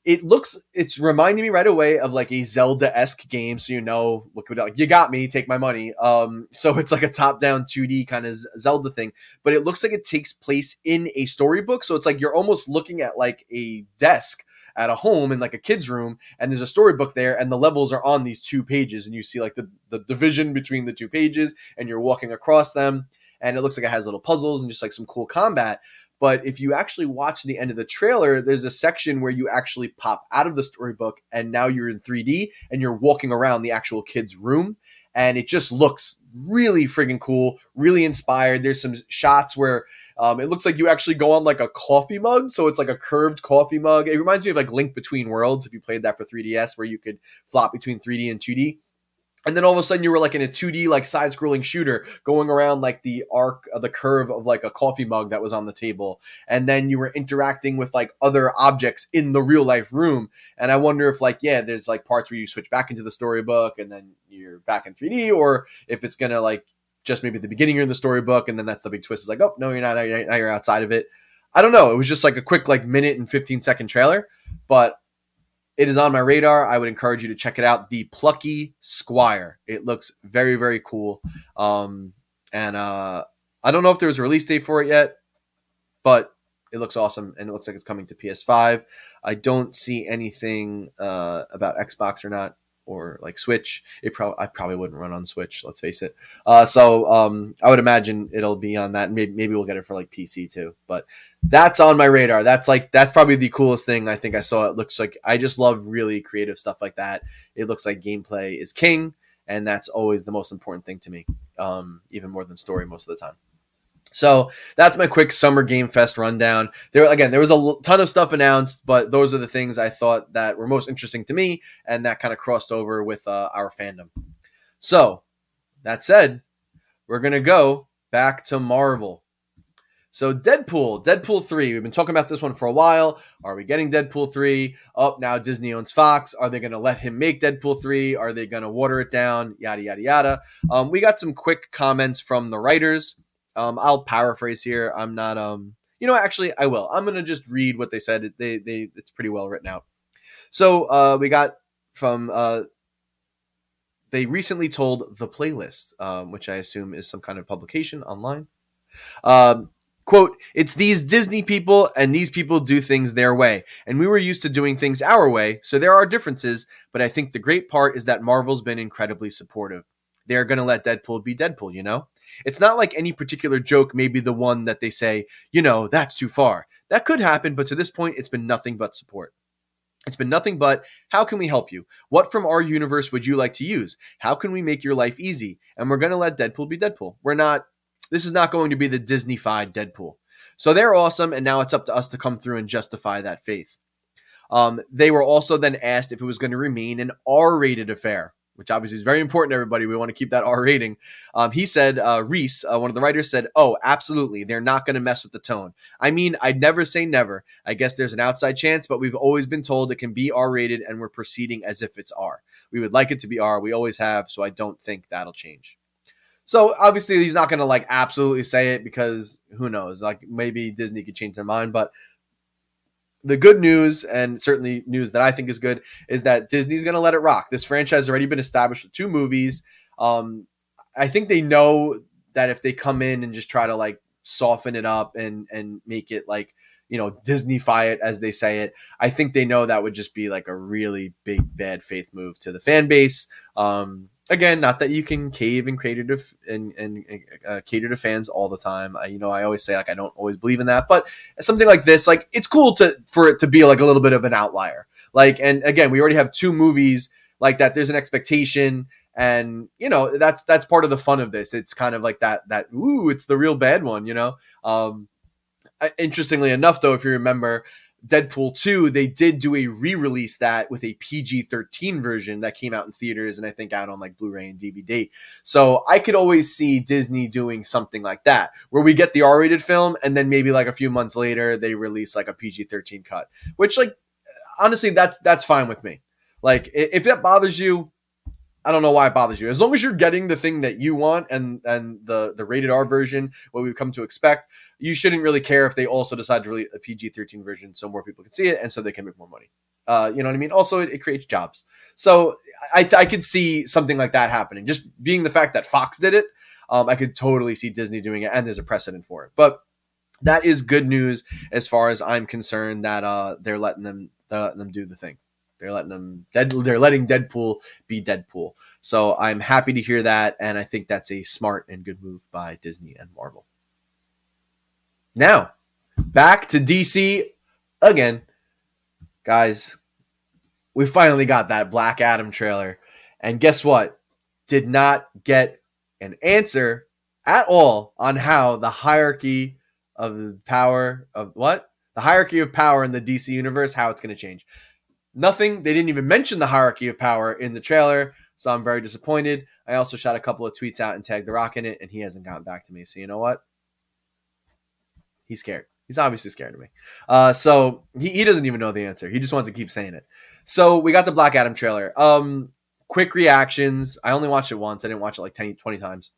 it looks it's reminding me right away of like a zelda-esque game so you know look what like you got me take my money. Um so it's like a top-down 2d kind of zelda thing but it looks like it takes place in a storybook so it's like you're almost looking at like a desk at a home in like a kid's room and there's a storybook there and the levels are on these two pages and you see like the, the division between the two pages and you're walking across them and it looks like it has little puzzles and just like some cool combat but if you actually watch the end of the trailer, there's a section where you actually pop out of the storybook and now you're in 3D and you're walking around the actual kid's room. And it just looks really friggin' cool, really inspired. There's some shots where um, it looks like you actually go on like a coffee mug. So it's like a curved coffee mug. It reminds me of like Link Between Worlds if you played that for 3DS, where you could flop between 3D and 2D and then all of a sudden you were like in a 2D like side scrolling shooter going around like the arc of the curve of like a coffee mug that was on the table. And then you were interacting with like other objects in the real life room. And I wonder if like yeah there's like parts where you switch back into the storybook and then you're back in 3D or if it's going to like just maybe the beginning you're in the storybook and then that's the big twist. Is like oh no you're not now you're outside of it. I don't know. It was just like a quick like minute and 15 second trailer. But it is on my radar. I would encourage you to check it out. The Plucky Squire. It looks very, very cool. Um, and uh, I don't know if there's a release date for it yet, but it looks awesome and it looks like it's coming to PS5. I don't see anything uh, about Xbox or not or like Switch. It probably I probably wouldn't run on Switch. Let's face it. Uh, so um, I would imagine it'll be on that. Maybe maybe we'll get it for like PC too. But that's on my radar. That's like that's probably the coolest thing I think I saw. It looks like I just love really creative stuff like that. It looks like gameplay is king, and that's always the most important thing to me. um, even more than story most of the time. So that's my quick summer game fest rundown. There again, there was a ton of stuff announced, but those are the things I thought that were most interesting to me, and that kind of crossed over with uh, our fandom. So that said, we're gonna go back to Marvel. So Deadpool, Deadpool 3. We've been talking about this one for a while. Are we getting Deadpool 3? Up oh, now Disney owns Fox. Are they going to let him make Deadpool 3? Are they going to water it down? Yada yada yada. Um, we got some quick comments from the writers. Um, I'll paraphrase here. I'm not um you know actually I will. I'm to just read what they said. They they it's pretty well written out. So, uh, we got from uh they recently told the playlist, um, which I assume is some kind of publication online. Um, Quote, it's these Disney people, and these people do things their way. And we were used to doing things our way, so there are differences, but I think the great part is that Marvel's been incredibly supportive. They're going to let Deadpool be Deadpool, you know? It's not like any particular joke maybe the one that they say, you know, that's too far. That could happen, but to this point, it's been nothing but support. It's been nothing but how can we help you? What from our universe would you like to use? How can we make your life easy? And we're going to let Deadpool be Deadpool. We're not this is not going to be the Disney-fied Deadpool. So they're awesome, and now it's up to us to come through and justify that faith. Um, they were also then asked if it was going to remain an R-rated affair, which obviously is very important to everybody. We want to keep that R rating. Um, he said, uh, Reese, uh, one of the writers said, "Oh, absolutely, they're not going to mess with the tone. I mean, I'd never say never. I guess there's an outside chance, but we've always been told it can be R-rated, and we're proceeding as if it's R. We would like it to be R. We always have, so I don't think that'll change." So obviously he's not going to like absolutely say it because who knows? Like maybe Disney could change their mind, but the good news and certainly news that I think is good is that Disney's going to let it rock. This franchise has already been established with two movies. Um, I think they know that if they come in and just try to like soften it up and and make it like you know Disneyfy it as they say it, I think they know that would just be like a really big bad faith move to the fan base. Um, again, not that you can cave and cater to and, and uh, cater to fans all the time. I, you know, I always say like I don't always believe in that, but something like this, like it's cool to for it to be like a little bit of an outlier. Like, and again, we already have two movies like that. There's an expectation, and you know that's that's part of the fun of this. It's kind of like that that ooh, it's the real bad one, you know. Um, Uh, interestingly enough, though, if you remember, Deadpool 2, they did do a re release that with a PG 13 version that came out in theaters and I think out on like Blu ray and DVD. So I could always see Disney doing something like that where we get the R rated film and then maybe like a few months later they release like a PG 13 cut, which, like, honestly, that's, that's fine with me. Like, if that bothers you, I don't know why it bothers you. As long as you're getting the thing that you want and and the the rated R version, what we've come to expect, you shouldn't really care if they also decide to release a PG-13 version so more people can see it and so they can make more money. Uh, you know what I mean? Also, it, it creates jobs. So I I could see something like that happening. Just being the fact that Fox did it, um, I could totally see Disney doing it, and there's a precedent for it. But that is good news as far as I'm concerned that uh, they're letting them uh, them do the thing. They're letting them dead. They're letting Deadpool be Deadpool. So I'm happy to hear that, and I think that's a smart and good move by Disney and Marvel. Now, back to DC again, guys. We finally got that Black Adam trailer, and guess what? Did not get an answer at all on how the hierarchy of the power of what the hierarchy of power in the DC universe, how it's going to change. Nothing. They didn't even mention the hierarchy of power in the trailer, so I'm very disappointed. I also shot a couple of tweets out and tagged The Rock in it, and he hasn't gotten back to me. So you know what? He's scared. He's obviously scared of me. Uh, so he, he doesn't even know the answer. He just wants to keep saying it. So we got the Black Adam trailer. Um, quick reactions. I only watched it once. I didn't watch it like 10, 20 times.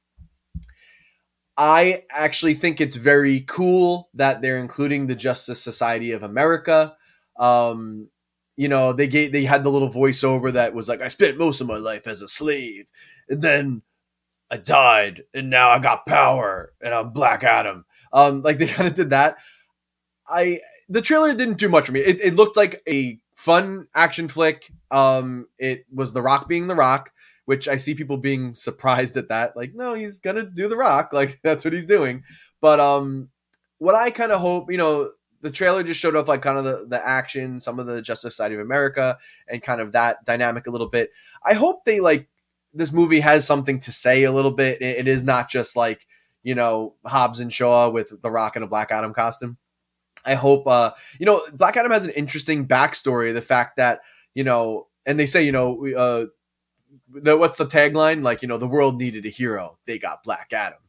I actually think it's very cool that they're including the Justice Society of America. Um, you know, they gave they had the little voiceover that was like, I spent most of my life as a slave, and then I died, and now I got power, and I'm Black Adam. Um, like they kind of did that. I the trailer didn't do much for me. It, it looked like a fun action flick. Um, it was The Rock being The Rock, which I see people being surprised at that. Like, no, he's gonna do The Rock. Like that's what he's doing. But um, what I kind of hope, you know, the trailer just showed off like kind of the, the action, some of the Justice Society of America, and kind of that dynamic a little bit. I hope they like this movie has something to say a little bit. It, it is not just like you know Hobbs and Shaw with the Rock and a Black Adam costume. I hope uh you know Black Adam has an interesting backstory. The fact that you know, and they say you know uh the, what's the tagline? Like, you know, the world needed a hero. They got Black Adam.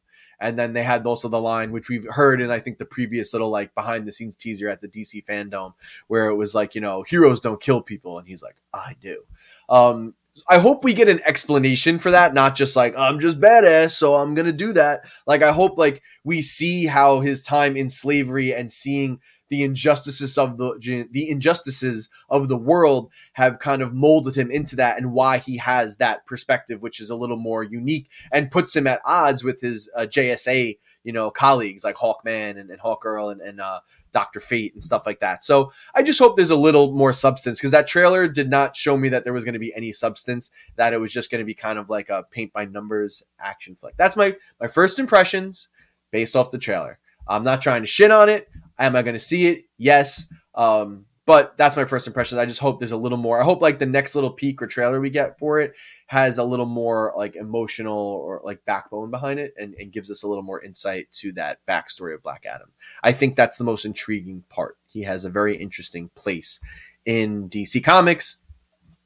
And then they had also the line, which we've heard in, I think, the previous little like behind the scenes teaser at the DC fandom, where it was like, you know, heroes don't kill people. And he's like, I do. Um, I hope we get an explanation for that, not just like I'm just badass, so I'm gonna do that. Like I hope like we see how his time in slavery and seeing the injustices of the the injustices of the world have kind of molded him into that and why he has that perspective which is a little more unique and puts him at odds with his uh, JSA you know colleagues like Hawkman and, and Hawkgirl and, and uh, Doctor Fate and stuff like that. So I just hope there's a little more substance because that trailer did not show me that there was going to be any substance. That it was just going to be kind of like a paint by numbers action flick. That's my my first impressions based off the trailer. I'm not trying to shit on it. Am I going to see it? Yes. Um, but that's my first impression. I just hope there's a little more. I hope like the next little peek or trailer we get for it has a little more like emotional or like backbone behind it and, and gives us a little more insight to that backstory of Black Adam. I think that's the most intriguing part. He has a very interesting place in DC Comics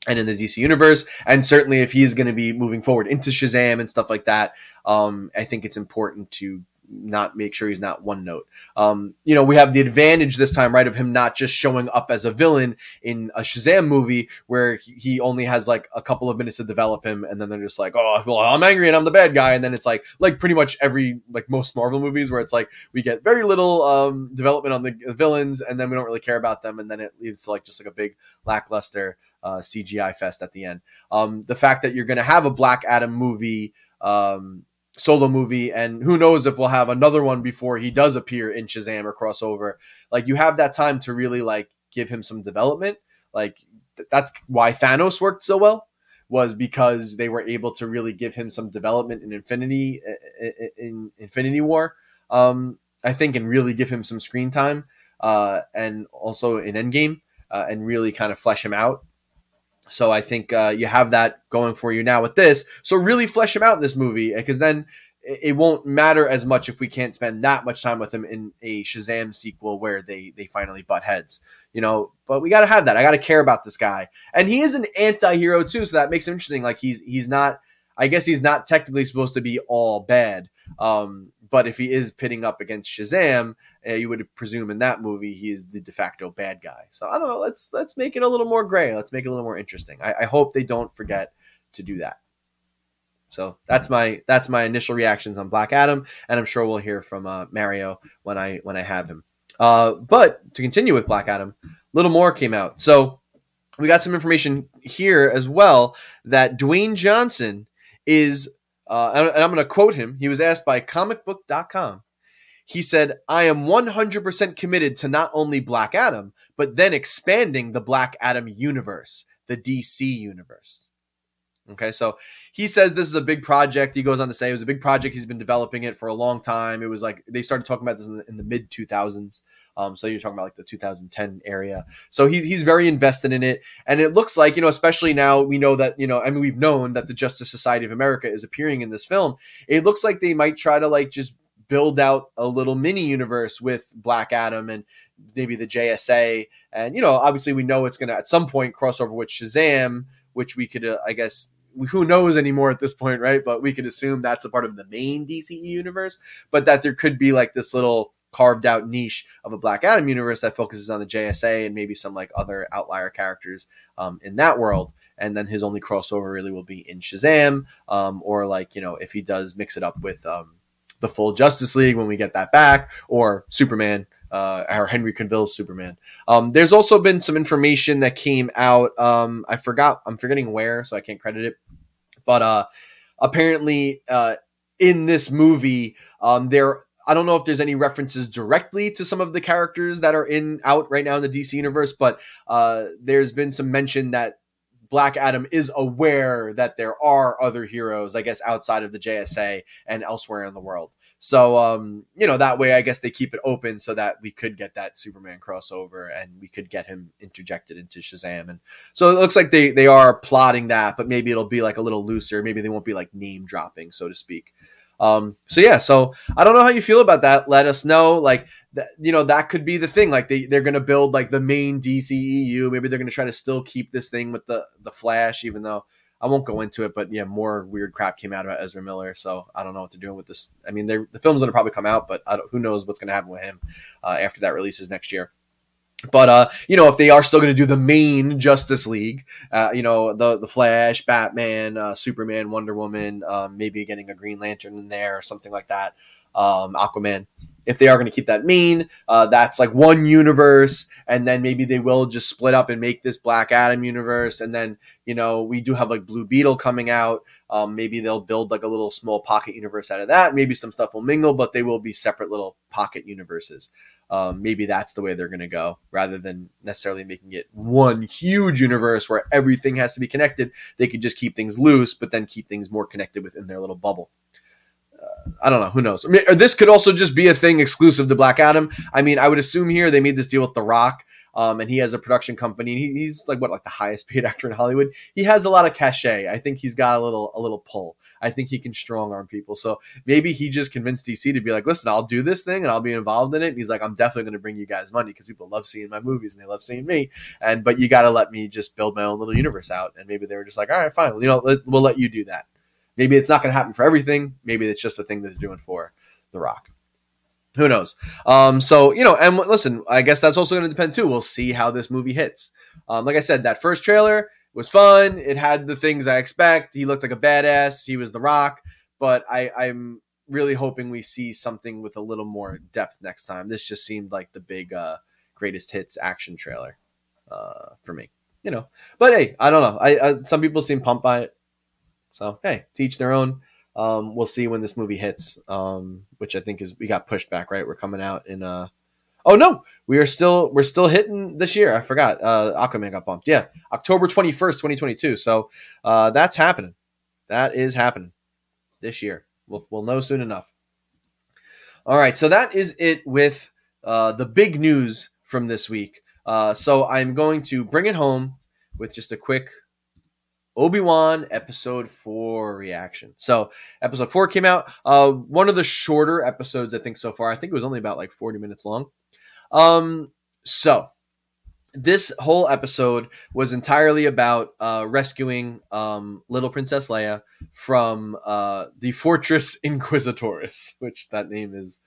and in the DC universe. And certainly if he's going to be moving forward into Shazam and stuff like that, um, I think it's important to not make sure he's not one note. Um, you know, we have the advantage this time, right, of him not just showing up as a villain in a Shazam movie where he only has like a couple of minutes to develop him, and then they're just like, oh, well, I'm angry and I'm the bad guy, and then it's like, like pretty much every like most Marvel movies where it's like we get very little um, development on the villains, and then we don't really care about them, and then it leads to like just like a big lackluster uh, CGI fest at the end. Um, the fact that you're going to have a Black Adam movie. Um, solo movie and who knows if we'll have another one before he does appear in Shazam or crossover. Like you have that time to really like give him some development. Like th- that's why Thanos worked so well was because they were able to really give him some development in Infinity in Infinity War um I think and really give him some screen time uh and also in Endgame uh, and really kind of flesh him out so I think uh, you have that going for you now with this. So really flesh him out in this movie because then it won't matter as much if we can't spend that much time with him in a Shazam sequel where they they finally butt heads, you know. But we got to have that. I got to care about this guy, and he is an anti-hero too, so that makes him interesting. Like he's he's not. I guess he's not technically supposed to be all bad. Um, but if he is pitting up against Shazam, uh, you would presume in that movie he is the de facto bad guy. So I don't know. Let's let's make it a little more gray. Let's make it a little more interesting. I, I hope they don't forget to do that. So that's my that's my initial reactions on Black Adam, and I'm sure we'll hear from uh, Mario when I when I have him. Uh, but to continue with Black Adam, little more came out. So we got some information here as well that Dwayne Johnson is uh, and I'm going to quote him. He was asked by comicbook.com. He said, I am 100% committed to not only Black Adam, but then expanding the Black Adam universe, the DC universe. Okay, so he says this is a big project. He goes on to say it was a big project. He's been developing it for a long time. It was like they started talking about this in the, the mid 2000s. Um, so you're talking about like the 2010 area. So he, he's very invested in it. And it looks like, you know, especially now we know that, you know, I mean, we've known that the Justice Society of America is appearing in this film. It looks like they might try to like just build out a little mini universe with Black Adam and maybe the JSA. And, you know, obviously we know it's going to at some point cross over with Shazam, which we could, uh, I guess, who knows anymore at this point, right? But we could assume that's a part of the main DCE universe, but that there could be like this little carved out niche of a Black Adam universe that focuses on the JSA and maybe some like other outlier characters um, in that world. And then his only crossover really will be in Shazam, um, or like you know if he does mix it up with um, the full Justice League when we get that back, or Superman. Uh, Henry Cavill's Superman. Um, there's also been some information that came out. Um, I forgot. I'm forgetting where, so I can't credit it. But uh, apparently, uh, in this movie, um, there I don't know if there's any references directly to some of the characters that are in out right now in the DC universe, but uh, there's been some mention that Black Adam is aware that there are other heroes, I guess, outside of the JSA and elsewhere in the world. So, um, you know, that way I guess they keep it open so that we could get that Superman crossover and we could get him interjected into Shazam. And so it looks like they they are plotting that, but maybe it'll be like a little looser. Maybe they won't be like name dropping, so to speak. Um, so yeah, so I don't know how you feel about that. Let us know. Like that, you know, that could be the thing. Like they they're gonna build like the main DCEU. Maybe they're gonna try to still keep this thing with the the Flash, even though I won't go into it. But yeah, more weird crap came out about Ezra Miller. So I don't know what they're doing with this. I mean, the film's gonna probably come out, but who knows what's gonna happen with him uh, after that releases next year. But uh, you know, if they are still going to do the main Justice League, uh, you know, the the Flash, Batman, uh, Superman, Wonder Woman, um, maybe getting a Green Lantern in there or something like that, um, Aquaman. If they are going to keep that main, uh, that's like one universe, and then maybe they will just split up and make this Black Adam universe, and then you know we do have like Blue Beetle coming out. Um, maybe they'll build like a little small pocket universe out of that. Maybe some stuff will mingle, but they will be separate little pocket universes um, maybe that's the way they're going to go rather than necessarily making it one huge universe where everything has to be connected. They could just keep things loose, but then keep things more connected within their little bubble. I don't know. Who knows? I mean, this could also just be a thing exclusive to Black Adam. I mean, I would assume here they made this deal with The Rock, um, and he has a production company. He, he's like what, like the highest paid actor in Hollywood. He has a lot of cachet. I think he's got a little a little pull. I think he can strong arm people. So maybe he just convinced DC to be like, listen, I'll do this thing and I'll be involved in it. And he's like, I'm definitely going to bring you guys money because people love seeing my movies and they love seeing me. And but you got to let me just build my own little universe out. And maybe they were just like, all right, fine, you know, let, we'll let you do that. Maybe it's not going to happen for everything. Maybe it's just a thing that they're doing for The Rock who knows um so you know and listen i guess that's also going to depend too we'll see how this movie hits um like i said that first trailer was fun. It had the things I expect. He looked like a badass. He was the Rock, but I, I'm really hoping we see something with a little more depth next time. This just seemed like the big uh, greatest hits action trailer uh, for me, you know. But hey, I don't know. I, I some people seem pumped by it, so hey, teach their own. Um, we'll see when this movie hits, um, which I think is we got pushed back. Right, we're coming out in uh, Oh no, we are still we're still hitting this year. I forgot. Uh, Aquaman got bumped. Yeah, October twenty first, twenty twenty two. So uh, that's happening. That is happening this year. We'll we'll know soon enough. All right, so that is it with uh, the big news from this week. Uh, so I'm going to bring it home with just a quick Obi Wan episode four reaction. So episode four came out. Uh, one of the shorter episodes I think so far. I think it was only about like 40 minutes long. Um, so this whole episode was entirely about uh, rescuing um, little Princess Leia from uh, the Fortress Inquisitoris, which that name is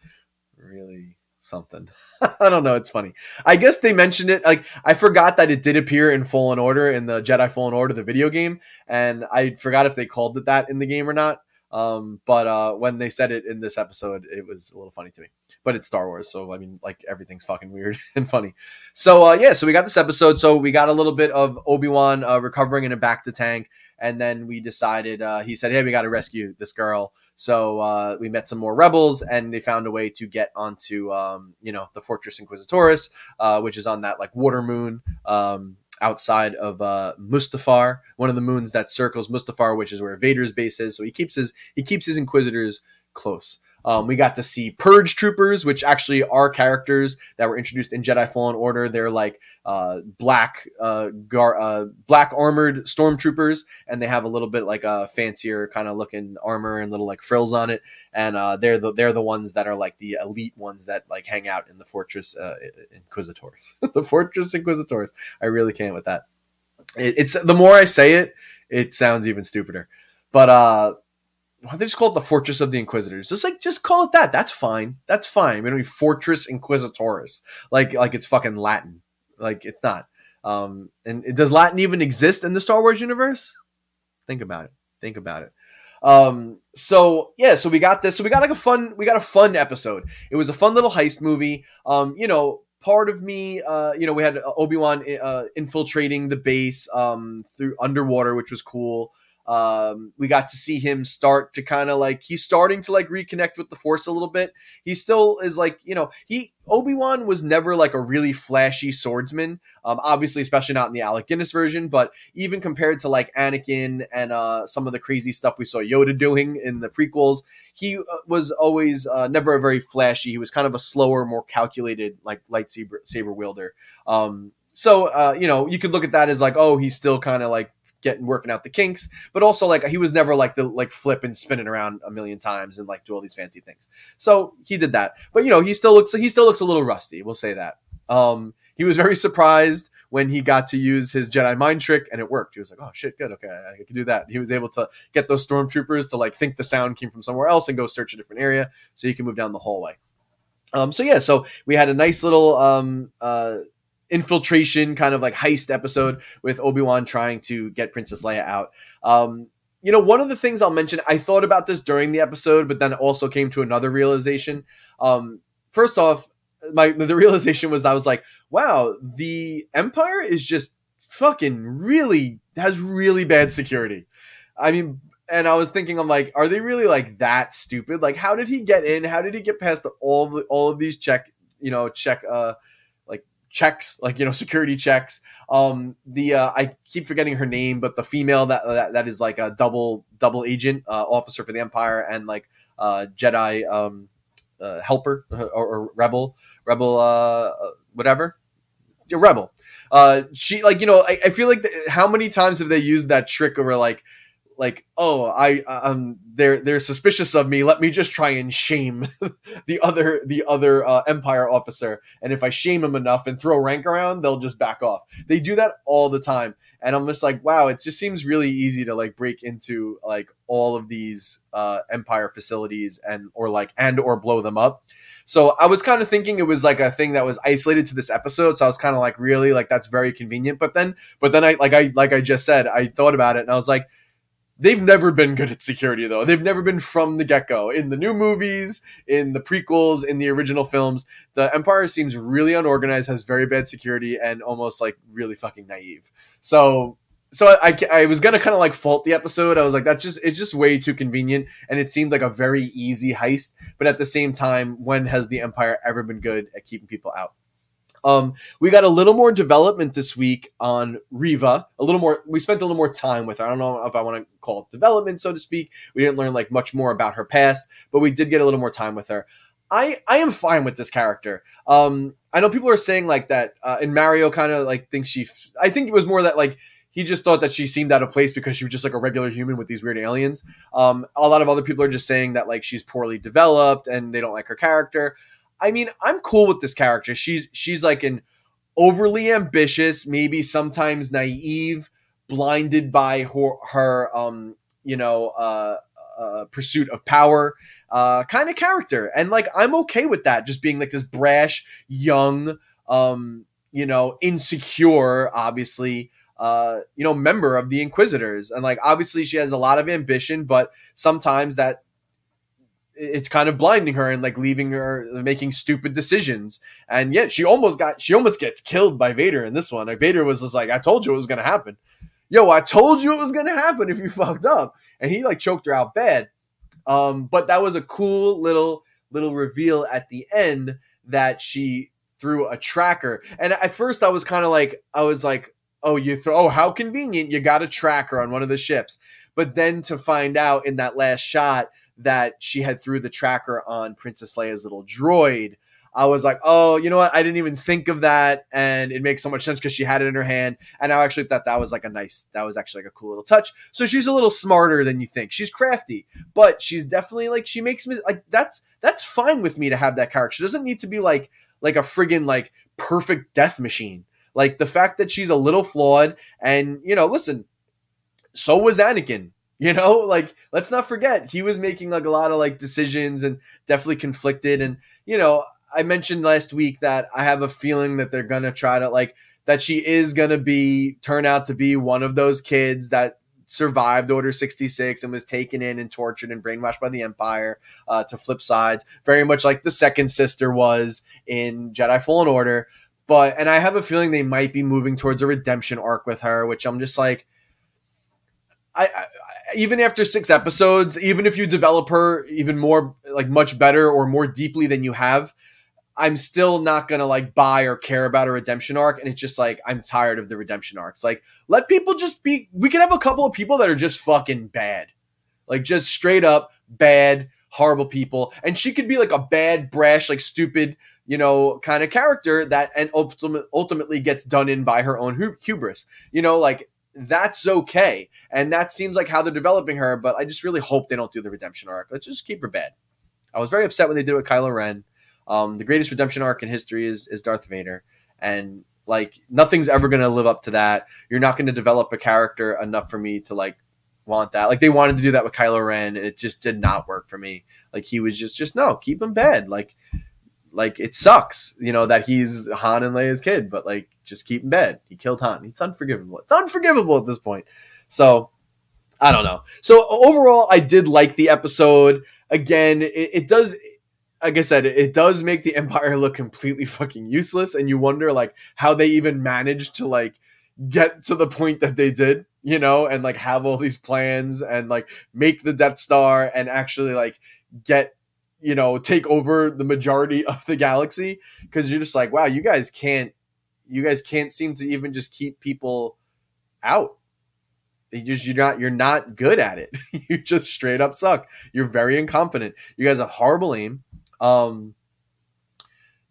really something. I don't know. It's funny. I guess they mentioned it. Like I forgot that it did appear in Fallen Order in the Jedi Fallen Order, the video game, and I forgot if they called it that in the game or not. Um, but uh, when they said it in this episode, it was a little funny to me but it's Star Wars, so I mean, like everything's fucking weird and funny. So uh, yeah, so we got this episode. So we got a little bit of Obi Wan uh, recovering in a bacta tank, and then we decided uh, he said, "Hey, we got to rescue this girl." So uh, we met some more rebels, and they found a way to get onto um, you know the Fortress Inquisitoris, uh, which is on that like water moon. Um, outside of uh, Mustafar, one of the moons that circles Mustafar, which is where Vader's base is. So he keeps his he keeps his Inquisitors close. Um, we got to see Purge Troopers, which actually are characters that were introduced in Jedi Fallen Order. They're like uh, black, uh, gar- uh, black armored stormtroopers, and they have a little bit like a fancier kind of looking armor and little like frills on it. And uh, they're the they're the ones that are like the elite ones that like hang out in the Fortress uh, Inquisitors. the Fortress Inquisitors. I really can't with that. It, it's the more I say it, it sounds even stupider. But uh why they just call it the Fortress of the Inquisitors? Just like just call it that. That's fine. That's fine. We don't need Fortress Inquisitoris. Like like it's fucking Latin. Like it's not. Um, and does Latin even exist in the Star Wars universe? Think about it. Think about it. Um, so yeah, so we got this. So we got like a fun, we got a fun episode. It was a fun little heist movie. Um, you know, part of me, uh, you know, we had Obi Wan uh, infiltrating the base um, through underwater, which was cool. Um, we got to see him start to kind of like he's starting to like reconnect with the Force a little bit. He still is like you know he Obi Wan was never like a really flashy swordsman. Um, obviously, especially not in the Alec Guinness version, but even compared to like Anakin and uh, some of the crazy stuff we saw Yoda doing in the prequels, he uh, was always uh, never a very flashy. He was kind of a slower, more calculated like lightsaber saber wielder. Um, so uh, you know you could look at that as like oh he's still kind of like getting working out the kinks, but also like he was never like the like flip and spinning around a million times and like do all these fancy things. So he did that, but you know he still looks he still looks a little rusty. We'll say that. Um, he was very surprised when he got to use his Jedi mind trick and it worked. He was like, "Oh shit, good, okay, I can do that." He was able to get those stormtroopers to like think the sound came from somewhere else and go search a different area so he can move down the hallway. Um, so yeah, so we had a nice little um, uh, infiltration kind of like heist episode with Obi-Wan trying to get Princess Leia out. Um, you know, one of the things I'll mention, I thought about this during the episode, but then also came to another realization. Um, first off, my the realization was I was like, wow, the Empire is just fucking really has really bad security. I mean, and I was thinking, I'm like, are they really like that stupid? Like, how did he get in? How did he get past the, all the, all of these check, you know, check uh checks, like you know, security checks. Um, the uh, I keep forgetting her name, but the female that that, that is like a double double agent uh, officer for the Empire and like uh, Jedi um, uh, helper or, or, rebel rebel uh, uh whatever rebel. Uh, she like you know I, I feel like the, how many times have they used that trick over like like oh i um they're they're suspicious of me. Let me just try and shame the other the other uh, empire officer. And if i shame him enough and throw rank around they'll just back off. They do that all the time. And i'm just like wow it just seems really easy to like break into like all of these uh empire facilities and or like and or blow them up. So I was kind of thinking it was like a thing that was isolated to this episode. So I was kind of like, really, like that's very convenient. But then, but then I like I like I just said, I thought about it and I was like, They've never been good at security though. They've never been from the get-go. In the new movies, in the prequels, in the original films, the Empire seems really unorganized, has very bad security, and almost like really fucking naive. So so I, I was gonna kind of like fault the episode. I was like, that's just it's just way too convenient, and it seemed like a very easy heist. But at the same time, when has the Empire ever been good at keeping people out? Um, we got a little more development this week on Reva. A little more. We spent a little more time with her. I don't know if I want to call it development, so to speak. We didn't learn like much more about her past, but we did get a little more time with her. I I am fine with this character. Um, I know people are saying like that, uh, and Mario kind of like thinks she. F- I think it was more that like he just thought that she seemed out of place because she was just like a regular human with these weird aliens. Um, a lot of other people are just saying that like she's poorly developed and they don't like her character. I mean, I'm cool with this character. She's she's like an overly ambitious, maybe sometimes naive, blinded by her, her um, you know, uh, uh, pursuit of power uh, kind of character. And like, I'm okay with that, just being like this brash, young, um, you know, insecure, obviously, uh, you know, member of the Inquisitors. And like, obviously, she has a lot of ambition, but sometimes that it's kind of blinding her and like leaving her making stupid decisions. And yet she almost got she almost gets killed by Vader in this one. Like Vader was just like, I told you it was gonna happen. Yo, I told you it was gonna happen if you fucked up. And he like choked her out bad. Um, but that was a cool little little reveal at the end that she threw a tracker. And at first I was kind of like, I was like, oh, you throw oh, how convenient, you got a tracker on one of the ships. But then to find out in that last shot that she had threw the tracker on Princess Leia's little droid. I was like, oh, you know what? I didn't even think of that, and it makes so much sense because she had it in her hand. And I actually thought that was like a nice, that was actually like a cool little touch. So she's a little smarter than you think. She's crafty, but she's definitely like she makes me like that's that's fine with me to have that character. She doesn't need to be like like a friggin' like perfect death machine. Like the fact that she's a little flawed, and you know, listen, so was Anakin. You know, like let's not forget he was making like a lot of like decisions and definitely conflicted. And you know, I mentioned last week that I have a feeling that they're gonna try to like that she is gonna be turn out to be one of those kids that survived Order 66 and was taken in and tortured and brainwashed by the Empire uh, to flip sides, very much like the second sister was in Jedi Fallen Order. But, and I have a feeling they might be moving towards a redemption arc with her, which I'm just like, I, even after six episodes, even if you develop her even more, like much better or more deeply than you have, I'm still not gonna like buy or care about a redemption arc. And it's just like I'm tired of the redemption arcs. Like, let people just be. We can have a couple of people that are just fucking bad, like just straight up bad, horrible people. And she could be like a bad, brash, like stupid, you know, kind of character that and ultimate, ultimately gets done in by her own hubris. You know, like that's okay. And that seems like how they're developing her, but I just really hope they don't do the redemption arc. Let's just keep her bad. I was very upset when they did it with Kylo Ren. Um, the greatest redemption arc in history is is Darth Vader, and like nothing's ever going to live up to that. You're not going to develop a character enough for me to like want that. Like they wanted to do that with Kylo Ren, and it just did not work for me. Like he was just just no, keep him bad. Like like it sucks, you know, that he's Han and Leia's kid, but like just keep in bed. He killed Han. It's unforgivable. It's unforgivable at this point. So I don't know. So overall, I did like the episode. Again, it, it does like I said, it does make the Empire look completely fucking useless, and you wonder like how they even managed to like get to the point that they did, you know, and like have all these plans and like make the Death Star and actually like get you know take over the majority of the galaxy because you're just like wow you guys can't you guys can't seem to even just keep people out. You just you're not you're not good at it. You just straight up suck. You're very incompetent. You guys have horrible aim. Um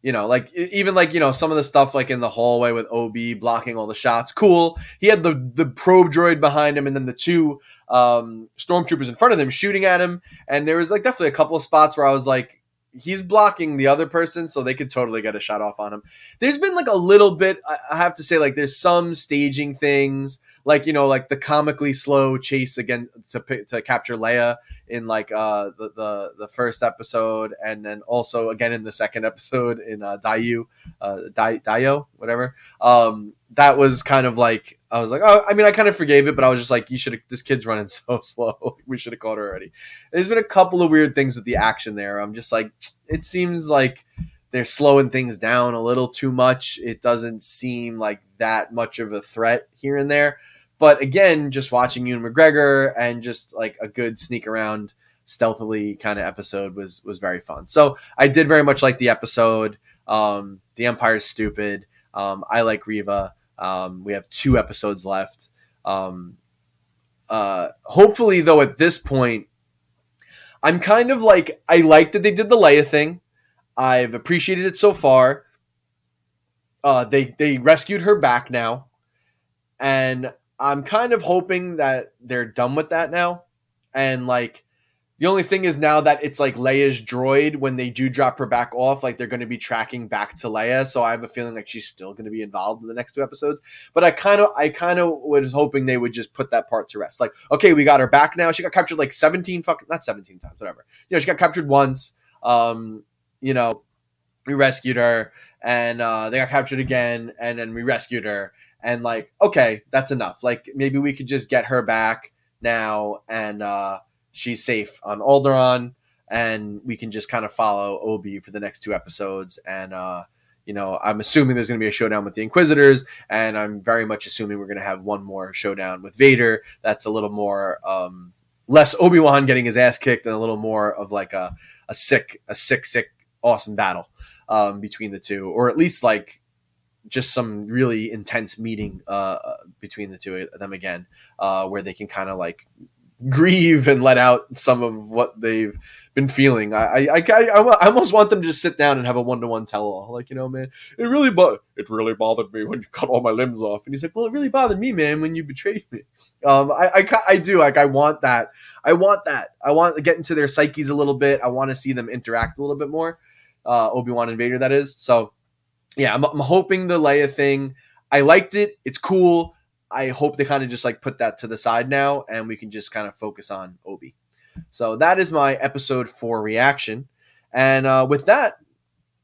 you know, like even like you know some of the stuff like in the hallway with Ob blocking all the shots, cool. He had the the probe droid behind him, and then the two um, stormtroopers in front of them shooting at him. And there was like definitely a couple of spots where I was like, he's blocking the other person, so they could totally get a shot off on him. There's been like a little bit, I have to say, like there's some staging things, like you know, like the comically slow chase again to to capture Leia in like uh the the, the first episode, and then also again in the second episode in uh, Daiyu, uh, Dayo, whatever. Um, that was kind of like I was like, oh, I mean, I kind of forgave it, but I was just like, you should. This kid's running so slow. we should have caught her already. There's been a couple of weird things with the action there. I'm just like, it seems like they're slowing things down a little too much. It doesn't seem like that much of a threat here and there. But again, just watching Ewan McGregor and just like a good sneak around stealthily kind of episode was was very fun. So I did very much like the episode. Um, the Empire's stupid. Um, I like Reva. Um, we have two episodes left. Um, uh, hopefully, though, at this point, I'm kind of like I like that they did the Leia thing. I've appreciated it so far. Uh, they they rescued her back now, and I'm kind of hoping that they're done with that now, and like the only thing is now that it's like Leia's droid, when they do drop her back off, like they're going to be tracking back to Leia. So I have a feeling like she's still going to be involved in the next two episodes. But I kind of, I kind of was hoping they would just put that part to rest. Like, okay, we got her back now. She got captured like 17 fucking, not 17 times, whatever. You know, she got captured once. Um, you know, we rescued her and uh, they got captured again and then we rescued her. And like, okay, that's enough. Like maybe we could just get her back now and, uh, she's safe on Alderaan, and we can just kind of follow Obi for the next two episodes. And uh, you know, I'm assuming there's going to be a showdown with the Inquisitors, and I'm very much assuming we're going to have one more showdown with Vader. That's a little more um, less Obi Wan getting his ass kicked, and a little more of like a a sick, a sick, sick, awesome battle um, between the two, or at least like just some really intense meeting uh, between the two of them again, uh, where they can kind of like grieve and let out some of what they've been feeling. I I, I, I almost want them to just sit down and have a one to one tell all. Like you know, man, it really bo- it really bothered me when you cut all my limbs off. And he's like, well, it really bothered me, man, when you betrayed me. Um, I, I I do like I want that. I want that. I want to get into their psyches a little bit. I want to see them interact a little bit more. Uh, Obi Wan and Vader, that is. So yeah, I'm, I'm hoping the Leia thing. I liked it. It's cool. I hope they kind of just like put that to the side now and we can just kind of focus on Obi. So that is my episode four reaction. And uh, with that,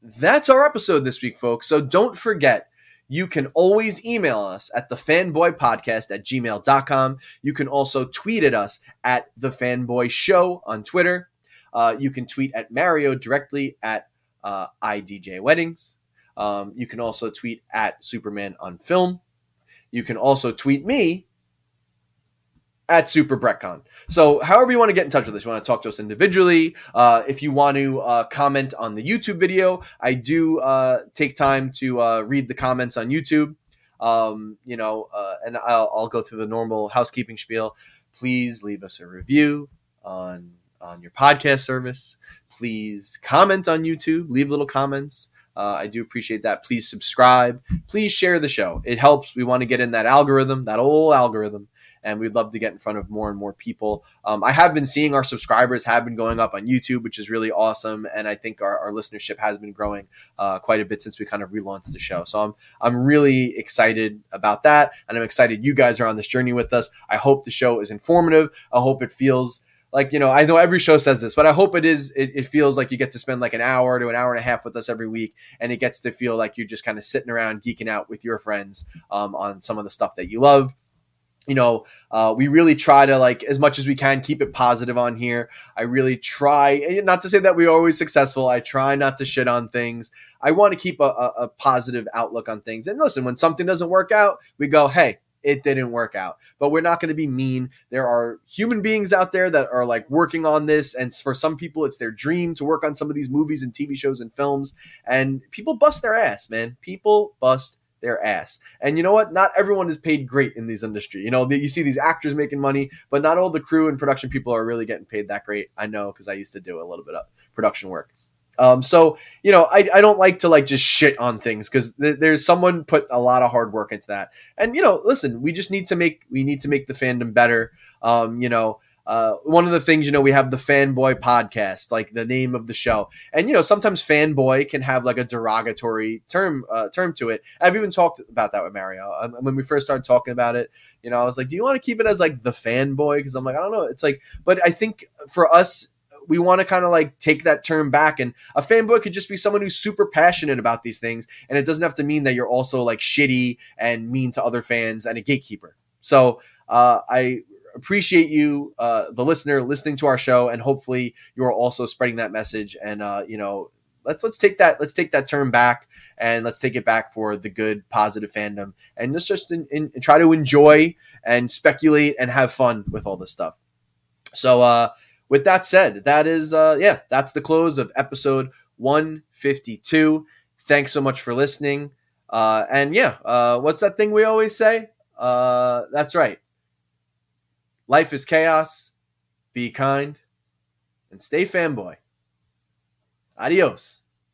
that's our episode this week, folks. So don't forget, you can always email us at the fanboy podcast at gmail.com. You can also tweet at us at the fanboy show on Twitter. Uh, you can tweet at Mario directly at uh, IDJ Weddings. Um, you can also tweet at Superman on Film. You can also tweet me at Super Brettcon. So, however you want to get in touch with us, you want to talk to us individually. Uh, if you want to uh, comment on the YouTube video, I do uh, take time to uh, read the comments on YouTube. Um, you know, uh, and I'll, I'll go through the normal housekeeping spiel. Please leave us a review on on your podcast service. Please comment on YouTube. Leave little comments. Uh, I do appreciate that. Please subscribe. Please share the show. It helps. We want to get in that algorithm, that old algorithm, and we'd love to get in front of more and more people. Um, I have been seeing our subscribers have been going up on YouTube, which is really awesome, and I think our, our listenership has been growing uh, quite a bit since we kind of relaunched the show. So I'm I'm really excited about that, and I'm excited you guys are on this journey with us. I hope the show is informative. I hope it feels like you know i know every show says this but i hope it is it, it, feels like you get to spend like an hour to an hour and a half with us every week and it gets to feel like you're just kind of sitting around geeking out with your friends um, on some of the stuff that you love. You know uh, we really try to like as much as we can keep it positive on here. I really try not to say that we're always successful i try not to shit on things. I want to keep a, a, a positive outlook on things. And listen when something doesn't work out we go hey it didn't work out. But we're not going to be mean. There are human beings out there that are like working on this. And for some people, it's their dream to work on some of these movies and TV shows and films. And people bust their ass, man. People bust their ass. And you know what? Not everyone is paid great in this industry. You know, you see these actors making money, but not all the crew and production people are really getting paid that great. I know because I used to do a little bit of production work. Um, so you know, I, I don't like to like just shit on things because th- there's someone put a lot of hard work into that. And you know, listen, we just need to make we need to make the fandom better. Um, you know, uh, one of the things you know we have the fanboy podcast, like the name of the show, and you know sometimes fanboy can have like a derogatory term uh, term to it. I've even talked about that with Mario um, when we first started talking about it. You know, I was like, do you want to keep it as like the fanboy? Because I'm like, I don't know. It's like, but I think for us we want to kind of like take that term back. And a fanboy could just be someone who's super passionate about these things. And it doesn't have to mean that you're also like shitty and mean to other fans and a gatekeeper. So uh, I appreciate you, uh, the listener, listening to our show, and hopefully you are also spreading that message. And uh, you know, let's let's take that let's take that term back and let's take it back for the good, positive fandom, and let's just in, in, try to enjoy and speculate and have fun with all this stuff. So uh, with that said, that is uh yeah, that's the close of episode 152. Thanks so much for listening. Uh and yeah, uh what's that thing we always say? Uh that's right. Life is chaos. Be kind and stay fanboy. Adios.